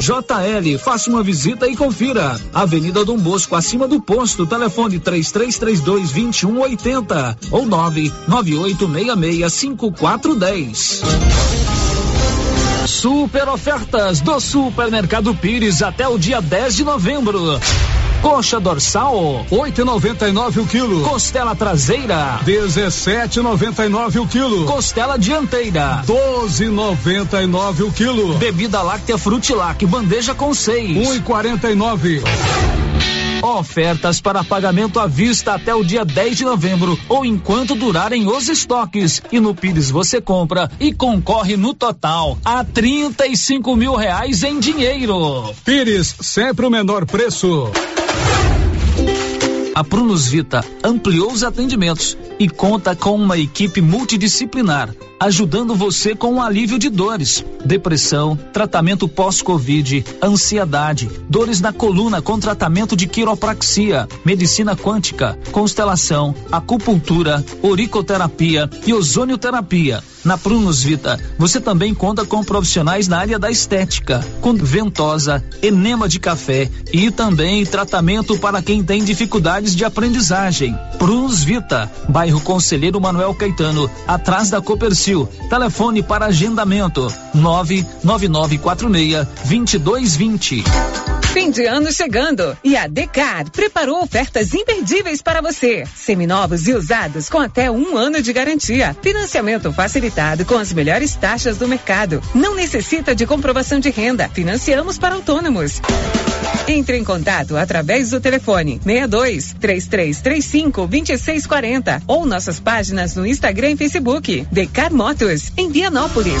JL, faça uma visita e confira. Avenida Dom Bosco, acima do posto, telefone 3332 2180 ou 99866 5410. Super ofertas do Supermercado Pires até o dia 10 de novembro. Coxa dorsal, 8,99 o quilo. Costela traseira, 17,99 o quilo. Costela dianteira, 12,99 o quilo. Bebida láctea Frutilac, bandeja com seis, 1,49. Ofertas para pagamento à vista até o dia 10 de novembro ou enquanto durarem os estoques. E no Pires você compra e concorre no total a 35 mil reais em dinheiro. Pires, sempre o menor preço. A Prunus Vita ampliou os atendimentos e conta com uma equipe multidisciplinar, ajudando você com o alívio de dores, depressão, tratamento pós-Covid, ansiedade, dores na coluna com tratamento de quiropraxia, medicina quântica, constelação, acupuntura, oricoterapia e ozonioterapia. Na Prunus Vita, você também conta com profissionais na área da estética, com ventosa, enema de café e também tratamento para quem tem de aprendizagem. Prunus Vita, bairro Conselheiro Manuel Caetano, atrás da Copercil. Telefone para agendamento: 99946 2220. Fim de ano chegando e a Decar preparou ofertas imperdíveis para você. Seminovos e usados com até um ano de garantia. Financiamento facilitado com as melhores taxas do mercado. Não necessita de comprovação de renda. Financiamos para autônomos. Entre em contato através do telefone 62 3335 2640 ou nossas páginas no Instagram e Facebook. Decar Motos, em Vianópolis.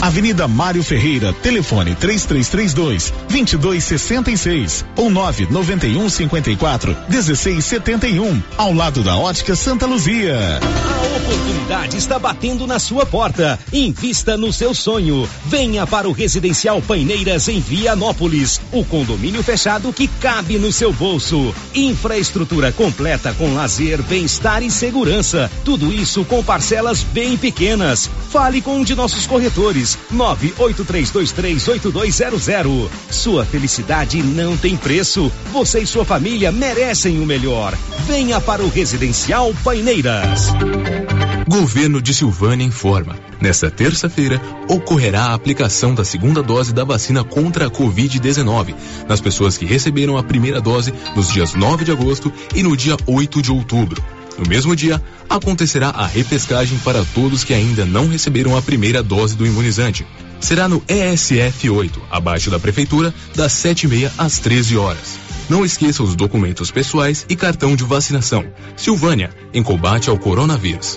Avenida Mário Ferreira, telefone 3332 2266 ou 991 54 1671, ao lado da Ótica Santa Luzia. A oportunidade está batendo na sua porta. Invista no seu sonho. Venha para o Residencial Paineiras em Vianópolis, o condomínio fechado que cabe no seu bolso. Infraestrutura completa com lazer, bem-estar e segurança. Tudo isso com parcelas bem pequenas. Fale com um de nossos corretores 983238200. Sua felicidade não tem preço. Você e sua família merecem o melhor. Venha para o Residencial Paineiras. Governo de Silvânia informa. Nesta terça-feira, ocorrerá a aplicação da segunda dose da vacina contra a Covid-19 nas pessoas que receberam a primeira dose nos dias 9 de agosto e no dia 8 de outubro. No mesmo dia, acontecerá a repescagem para todos que ainda não receberam a primeira dose do imunizante. Será no ESF 8, abaixo da prefeitura, das 7h30 às 13 horas. Não esqueça os documentos pessoais e cartão de vacinação. Silvânia, em combate ao coronavírus.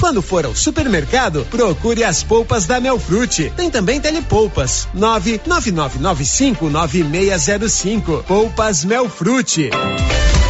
Quando for ao supermercado, procure as polpas da Melfrute. Tem também telepolpas. 999959605. Polpas Melfrute.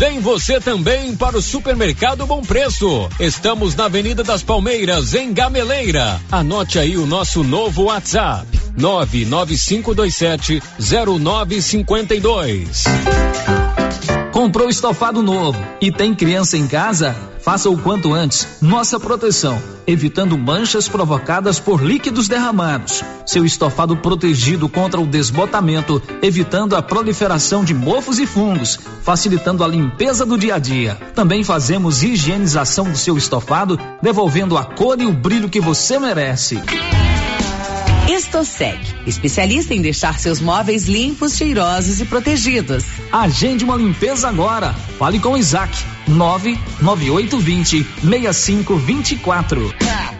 Vem você também para o Supermercado Bom Preço. Estamos na Avenida das Palmeiras, em Gameleira. Anote aí o nosso novo WhatsApp: 99527 0952. Comprou estofado novo e tem criança em casa? Faça o quanto antes nossa proteção, evitando manchas provocadas por líquidos derramados. Seu estofado protegido contra o desbotamento, evitando a proliferação de mofos e fungos, facilitando a limpeza do dia a dia. Também fazemos higienização do seu estofado, devolvendo a cor e o brilho que você merece. Estosec, especialista em deixar seus móveis limpos, cheirosos e protegidos. Agende uma limpeza agora. Fale com o Isaac. 99820 6524.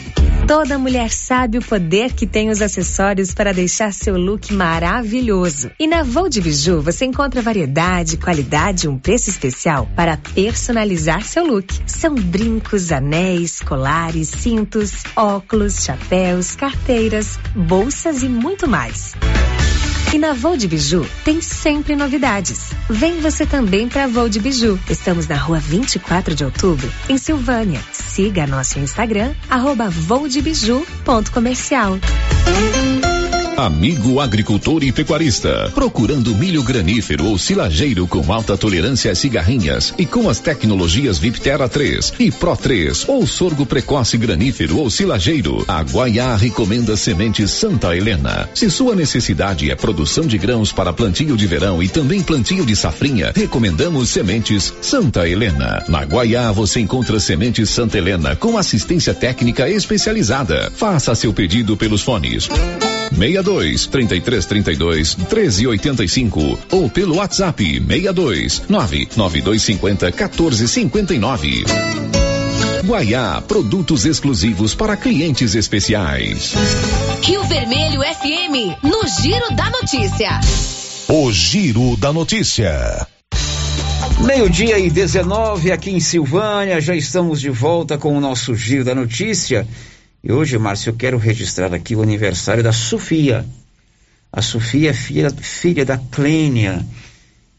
Toda mulher sabe o poder que tem os acessórios para deixar seu look maravilhoso. E na Vou de Biju você encontra variedade, qualidade e um preço especial para personalizar seu look. São brincos, anéis, colares, cintos, óculos, chapéus, carteiras, bolsas e muito mais. E na Vou de Biju tem sempre novidades. Vem você também para Vou de Biju. Estamos na rua 24 de outubro, em Silvânia. Siga nosso Instagram, arroba voudebiju.comercial. Amigo agricultor e pecuarista, procurando milho granífero ou silageiro com alta tolerância às cigarrinhas e com as tecnologias Viptera 3 e Pro 3 ou sorgo precoce granífero ou silageiro, a Guaiá recomenda sementes Santa Helena. Se sua necessidade é produção de grãos para plantio de verão e também plantio de safrinha, recomendamos sementes Santa Helena. Na Guaiá você encontra sementes Santa Helena com assistência técnica especializada. Faça seu pedido pelos fones 62 33 32 13 85 ou pelo WhatsApp 62 99250 14 59. Guaiá, produtos exclusivos para clientes especiais. Rio Vermelho FM, no Giro da Notícia. O Giro da Notícia. Meio-dia e 19 aqui em Silvânia, já estamos de volta com o nosso Giro da Notícia. E hoje, Márcio, eu quero registrar aqui o aniversário da Sofia. A Sofia é filha, filha da Clênia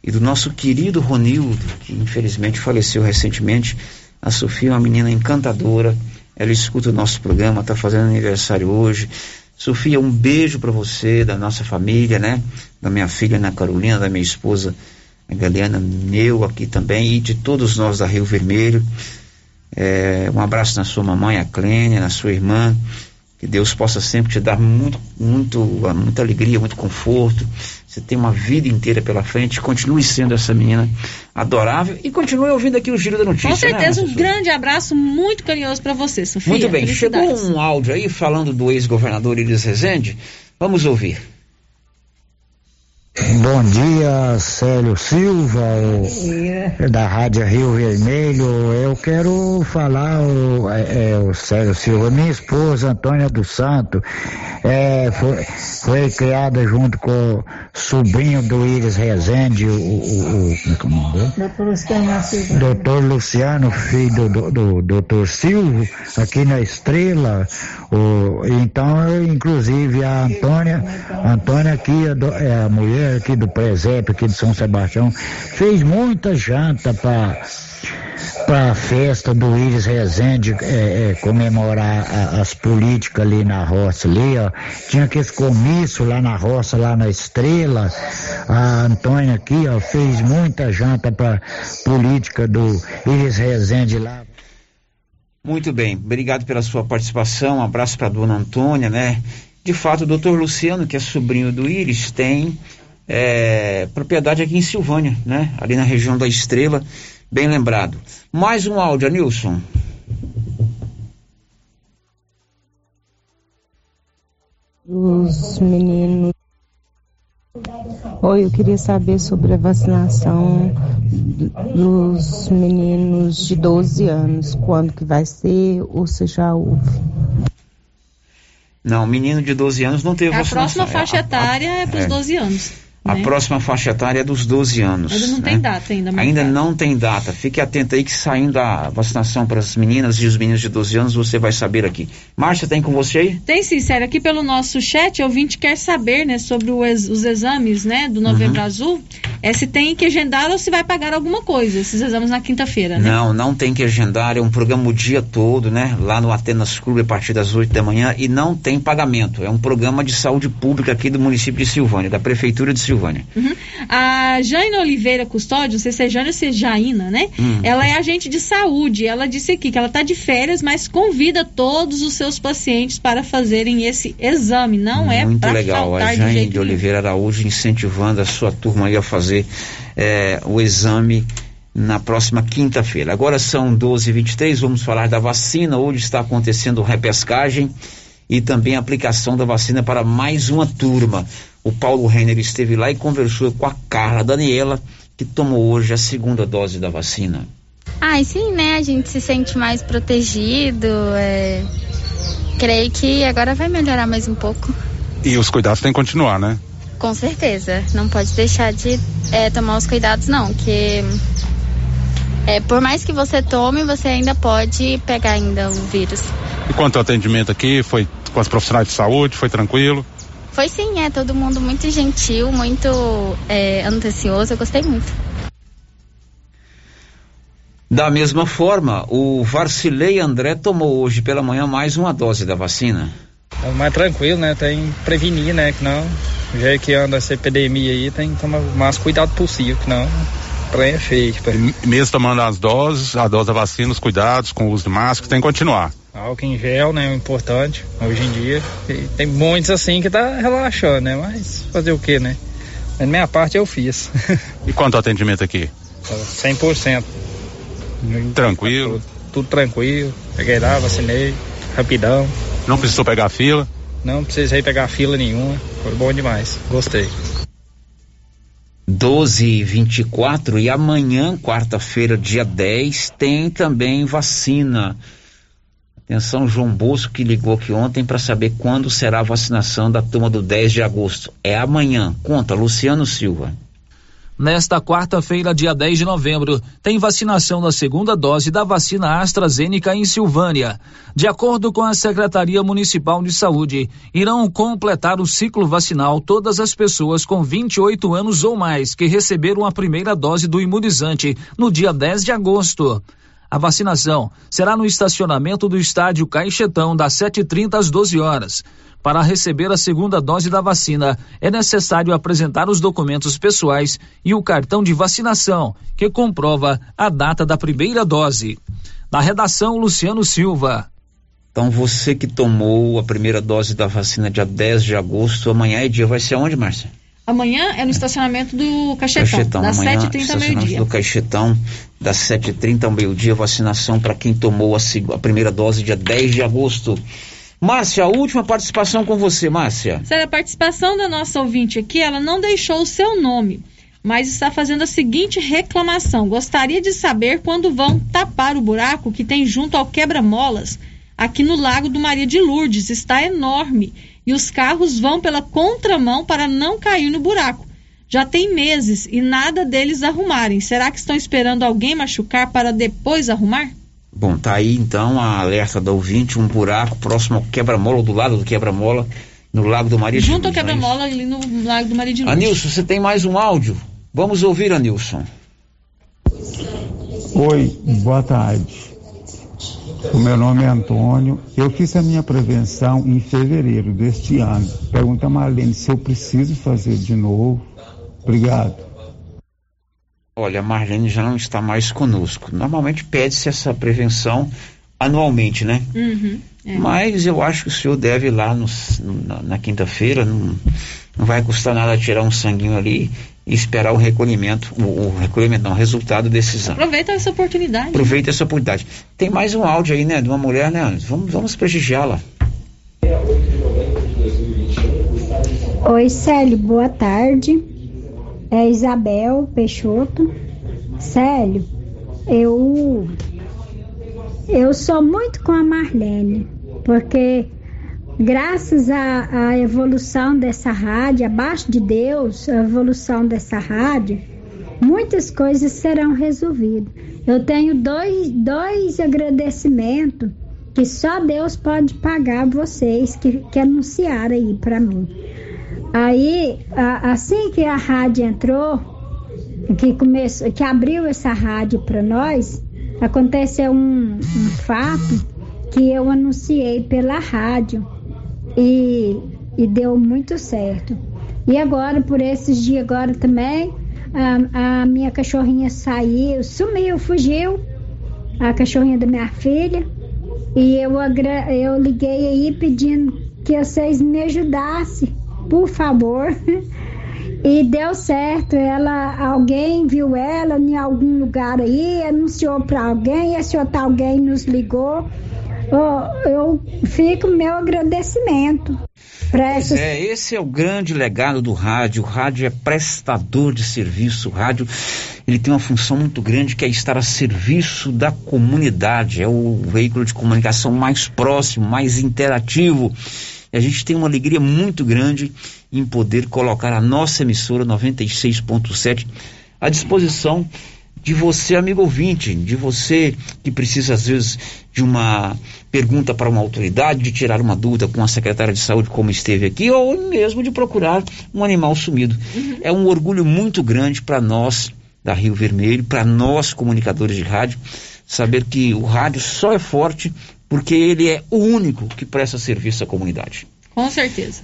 e do nosso querido Ronildo, que infelizmente faleceu recentemente. A Sofia é uma menina encantadora. Ela escuta o nosso programa, está fazendo aniversário hoje. Sofia, um beijo para você, da nossa família, né? Da minha filha Ana Carolina, da minha esposa a Galeana, meu aqui também, e de todos nós da Rio Vermelho. É, um abraço na sua mamãe, a Clênia, na sua irmã. Que Deus possa sempre te dar muito, muito, muita alegria, muito conforto. Você tem uma vida inteira pela frente. Continue sendo essa menina adorável e continue ouvindo aqui o Giro da Notícia. Com certeza, né, um grande abraço muito carinhoso para você, Sofia. Muito bem, chegou um áudio aí falando do ex-governador Iris Rezende. Vamos ouvir. Bom dia, Célio Silva, o, da Rádio Rio Vermelho. Eu quero falar, o, é, é, o Célio Silva, minha esposa, Antônia do Santo, é, foi, foi criada junto com o sobrinho do Iris Rezende, o, o, o como é Doutor Luciano Silva. Doutor Luciano, filho do, do, do doutor Silva, aqui na Estrela. O, então, eu, inclusive, a Antônia, a Antônia aqui é, é a mulher aqui do presépio, aqui de São Sebastião, fez muita janta para para a festa do Iris Rezende é, é, comemorar a, as políticas ali na roça ali, ó. Tinha aqueles comício lá na roça, lá na Estrela. A Antônia aqui, ó, fez muita janta para política do Iris Rezende lá. Muito bem, obrigado pela sua participação. Um abraço para dona Antônia, né? De fato, o doutor Luciano, que é sobrinho do Iris, tem é, propriedade aqui em Silvânia, né? Ali na região da Estrela, bem lembrado. Mais um áudio, Nilson. Os meninos. Oi, eu queria saber sobre a vacinação dos meninos de 12 anos. Quando que vai ser ou se já houve? Não, menino de 12 anos não teve a vacinação. A próxima faixa etária é para os é. 12 anos. A né? próxima faixa etária é dos 12 anos. Ainda não né? tem data ainda. Ainda não tem data. Fique atento aí que saindo a vacinação para as meninas e os meninos de 12 anos, você vai saber aqui. Márcia, tem com você aí? Tem sim, sério. Aqui pelo nosso chat, o ouvinte quer saber, né, sobre ex, os exames, né, do Novembro uhum. Azul. é se tem que agendar ou se vai pagar alguma coisa, esses exames na quinta-feira, né? Não, não tem que agendar, é um programa o dia todo, né? Lá no Atenas Clube a partir das 8 da manhã e não tem pagamento. É um programa de saúde pública aqui do município de Silvânia, da Prefeitura de Silvânia. Uhum. A Jaina Oliveira Custódio, não sei se é Jaina ou se é Jaina, né? Hum. Ela é agente de saúde. Ela disse aqui que ela está de férias, mas convida todos os seus pacientes para fazerem esse exame. Não é Muito legal. A jeito de Oliveira Araújo incentivando a sua turma a fazer eh, o exame na próxima quinta-feira. Agora são 12h23, vamos falar da vacina. Hoje está acontecendo repescagem e também a aplicação da vacina para mais uma turma. O Paulo Renner esteve lá e conversou com a Carla Daniela, que tomou hoje a segunda dose da vacina. Ah, sim, né? A gente se sente mais protegido. É... Creio que agora vai melhorar mais um pouco. E os cuidados têm que continuar, né? Com certeza. Não pode deixar de é, tomar os cuidados, não. Que é, por mais que você tome, você ainda pode pegar ainda o vírus. E quanto ao atendimento aqui, foi com os profissionais de saúde, foi tranquilo? Foi sim, é todo mundo muito gentil, muito é, atencioso. Eu gostei muito. Da mesma forma, o Varcilei André tomou hoje pela manhã mais uma dose da vacina. É mais tranquilo, né? Tem que prevenir, né? Que não, já que anda essa epidemia aí, tem que tomar o mais cuidado possível, que não, trem é. Tipo. Mesmo tomando as doses, a dose da vacina, os cuidados com o uso de máscara, tem que continuar. Álcool em gel, né? O importante hoje em dia. E tem muitos assim que tá relaxando, né? Mas fazer o que, né? Da minha parte eu fiz. <laughs> E quanto ao atendimento aqui? 100%. Tranquilo? Tudo, tudo tranquilo. Peguei lá, vacinei, rapidão. Não precisou pegar fila? Não precisei pegar fila nenhuma. Foi bom demais. Gostei. 12 e 24 e amanhã, quarta-feira, dia 10, tem também vacina. Atenção, João Bosco que ligou aqui ontem para saber quando será a vacinação da turma do 10 de agosto. É amanhã. Conta, Luciano Silva. Nesta quarta-feira, dia 10 de novembro, tem vacinação da segunda dose da vacina AstraZeneca em Silvânia. De acordo com a Secretaria Municipal de Saúde, irão completar o ciclo vacinal todas as pessoas com 28 anos ou mais que receberam a primeira dose do imunizante no dia 10 de agosto. A vacinação será no estacionamento do estádio Caixetão, das 7h30 às 12 horas. Para receber a segunda dose da vacina, é necessário apresentar os documentos pessoais e o cartão de vacinação, que comprova a data da primeira dose. Na redação, Luciano Silva. Então, você que tomou a primeira dose da vacina dia 10 de agosto, amanhã é dia, vai ser aonde, Márcia? Amanhã é no estacionamento do Caixetão, Caixetão das amanhã, 7h30 ao estacionamento meio-dia. do Caixetão, das 7h30 ao meio-dia, vacinação para quem tomou a, a primeira dose dia 10 de agosto. Márcia, a última participação com você, Márcia. Sério, a participação da nossa ouvinte aqui, ela não deixou o seu nome, mas está fazendo a seguinte reclamação. Gostaria de saber quando vão tapar o buraco que tem junto ao quebra-molas aqui no Lago do Maria de Lourdes. Está enorme e os carros vão pela contramão para não cair no buraco. Já tem meses e nada deles arrumarem. Será que estão esperando alguém machucar para depois arrumar? Bom, tá aí então a alerta da ouvinte, um buraco próximo ao quebra-mola, ou do lado do quebra-mola, no Lago do Maria de Junto ao é quebra-mola ali no Lago do Maria de Lourdes. Anilson, você tem mais um áudio? Vamos ouvir, Anilson. Oi, boa tarde. O meu nome é Antônio. Eu fiz a minha prevenção em fevereiro deste ano. Pergunta a Marlene se eu preciso fazer de novo. Obrigado. Olha, a Marlene já não está mais conosco. Normalmente pede-se essa prevenção anualmente, né? Uhum, é. Mas eu acho que o senhor deve ir lá no- na, na quinta-feira, não, não vai custar nada tirar um sanguinho ali e esperar o recolhimento, o, o recolhimento não, o resultado desse exame. Aproveita essa oportunidade. Aproveita essa oportunidade. Tem mais um áudio aí, né, de uma mulher, né? Vamos, vamos prestigiá-la. Oi, Célio, boa tarde. É Isabel Peixoto. Célio, eu eu sou muito com a Marlene, porque graças à, à evolução dessa rádio, abaixo de Deus, a evolução dessa rádio, muitas coisas serão resolvidas. Eu tenho dois, dois agradecimentos que só Deus pode pagar vocês que, que anunciaram aí para mim. Aí, a- assim que a rádio entrou, que começou, que abriu essa rádio para nós, aconteceu um, um fato que eu anunciei pela rádio e, e deu muito certo. E agora, por esses dias agora também, a, a minha cachorrinha saiu, sumiu, fugiu, a cachorrinha da minha filha. E eu, eu liguei aí pedindo que vocês me ajudassem, por favor. <laughs> E deu certo, ela, alguém viu ela em algum lugar aí, anunciou para alguém, esse outro alguém nos ligou. Eu fico meu agradecimento. Pois é, esse é o grande legado do rádio. O rádio é prestador de serviço. O rádio ele tem uma função muito grande que é estar a serviço da comunidade. É o veículo de comunicação mais próximo, mais interativo. E a gente tem uma alegria muito grande em poder colocar a nossa emissora 96.7 à disposição de você, amigo ouvinte, de você que precisa, às vezes, de uma pergunta para uma autoridade, de tirar uma dúvida com a secretária de saúde, como esteve aqui, ou mesmo de procurar um animal sumido. Uhum. É um orgulho muito grande para nós da Rio Vermelho, para nós, comunicadores de rádio, saber que o rádio só é forte porque ele é o único que presta serviço à comunidade. Com certeza.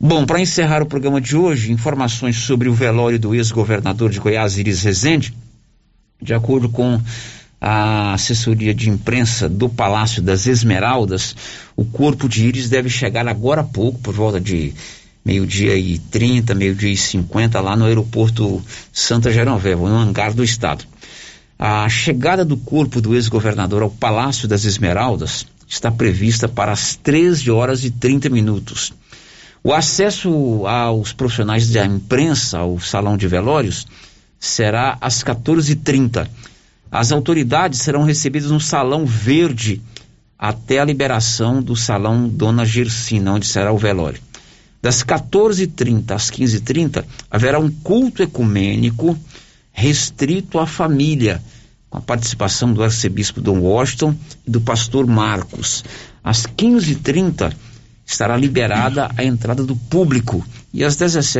Bom, para encerrar o programa de hoje, informações sobre o velório do ex-governador de Goiás, Iris Rezende. De acordo com a assessoria de imprensa do Palácio das Esmeraldas, o corpo de Iris deve chegar agora há pouco, por volta de meio-dia e 30, meio-dia e 50, lá no aeroporto Santa Genoveva, no hangar do Estado. A chegada do corpo do ex-governador ao Palácio das Esmeraldas está prevista para as 13 horas e 30 minutos. O acesso aos profissionais da imprensa ao salão de velórios será às 14h30. As autoridades serão recebidas no salão verde até a liberação do salão Dona Gersina, onde será o velório. Das 14h30 às 15h30 haverá um culto ecumênico restrito à família, com a participação do arcebispo Dom Washington e do pastor Marcos. Às 15h30 estará liberada a entrada do público e às 17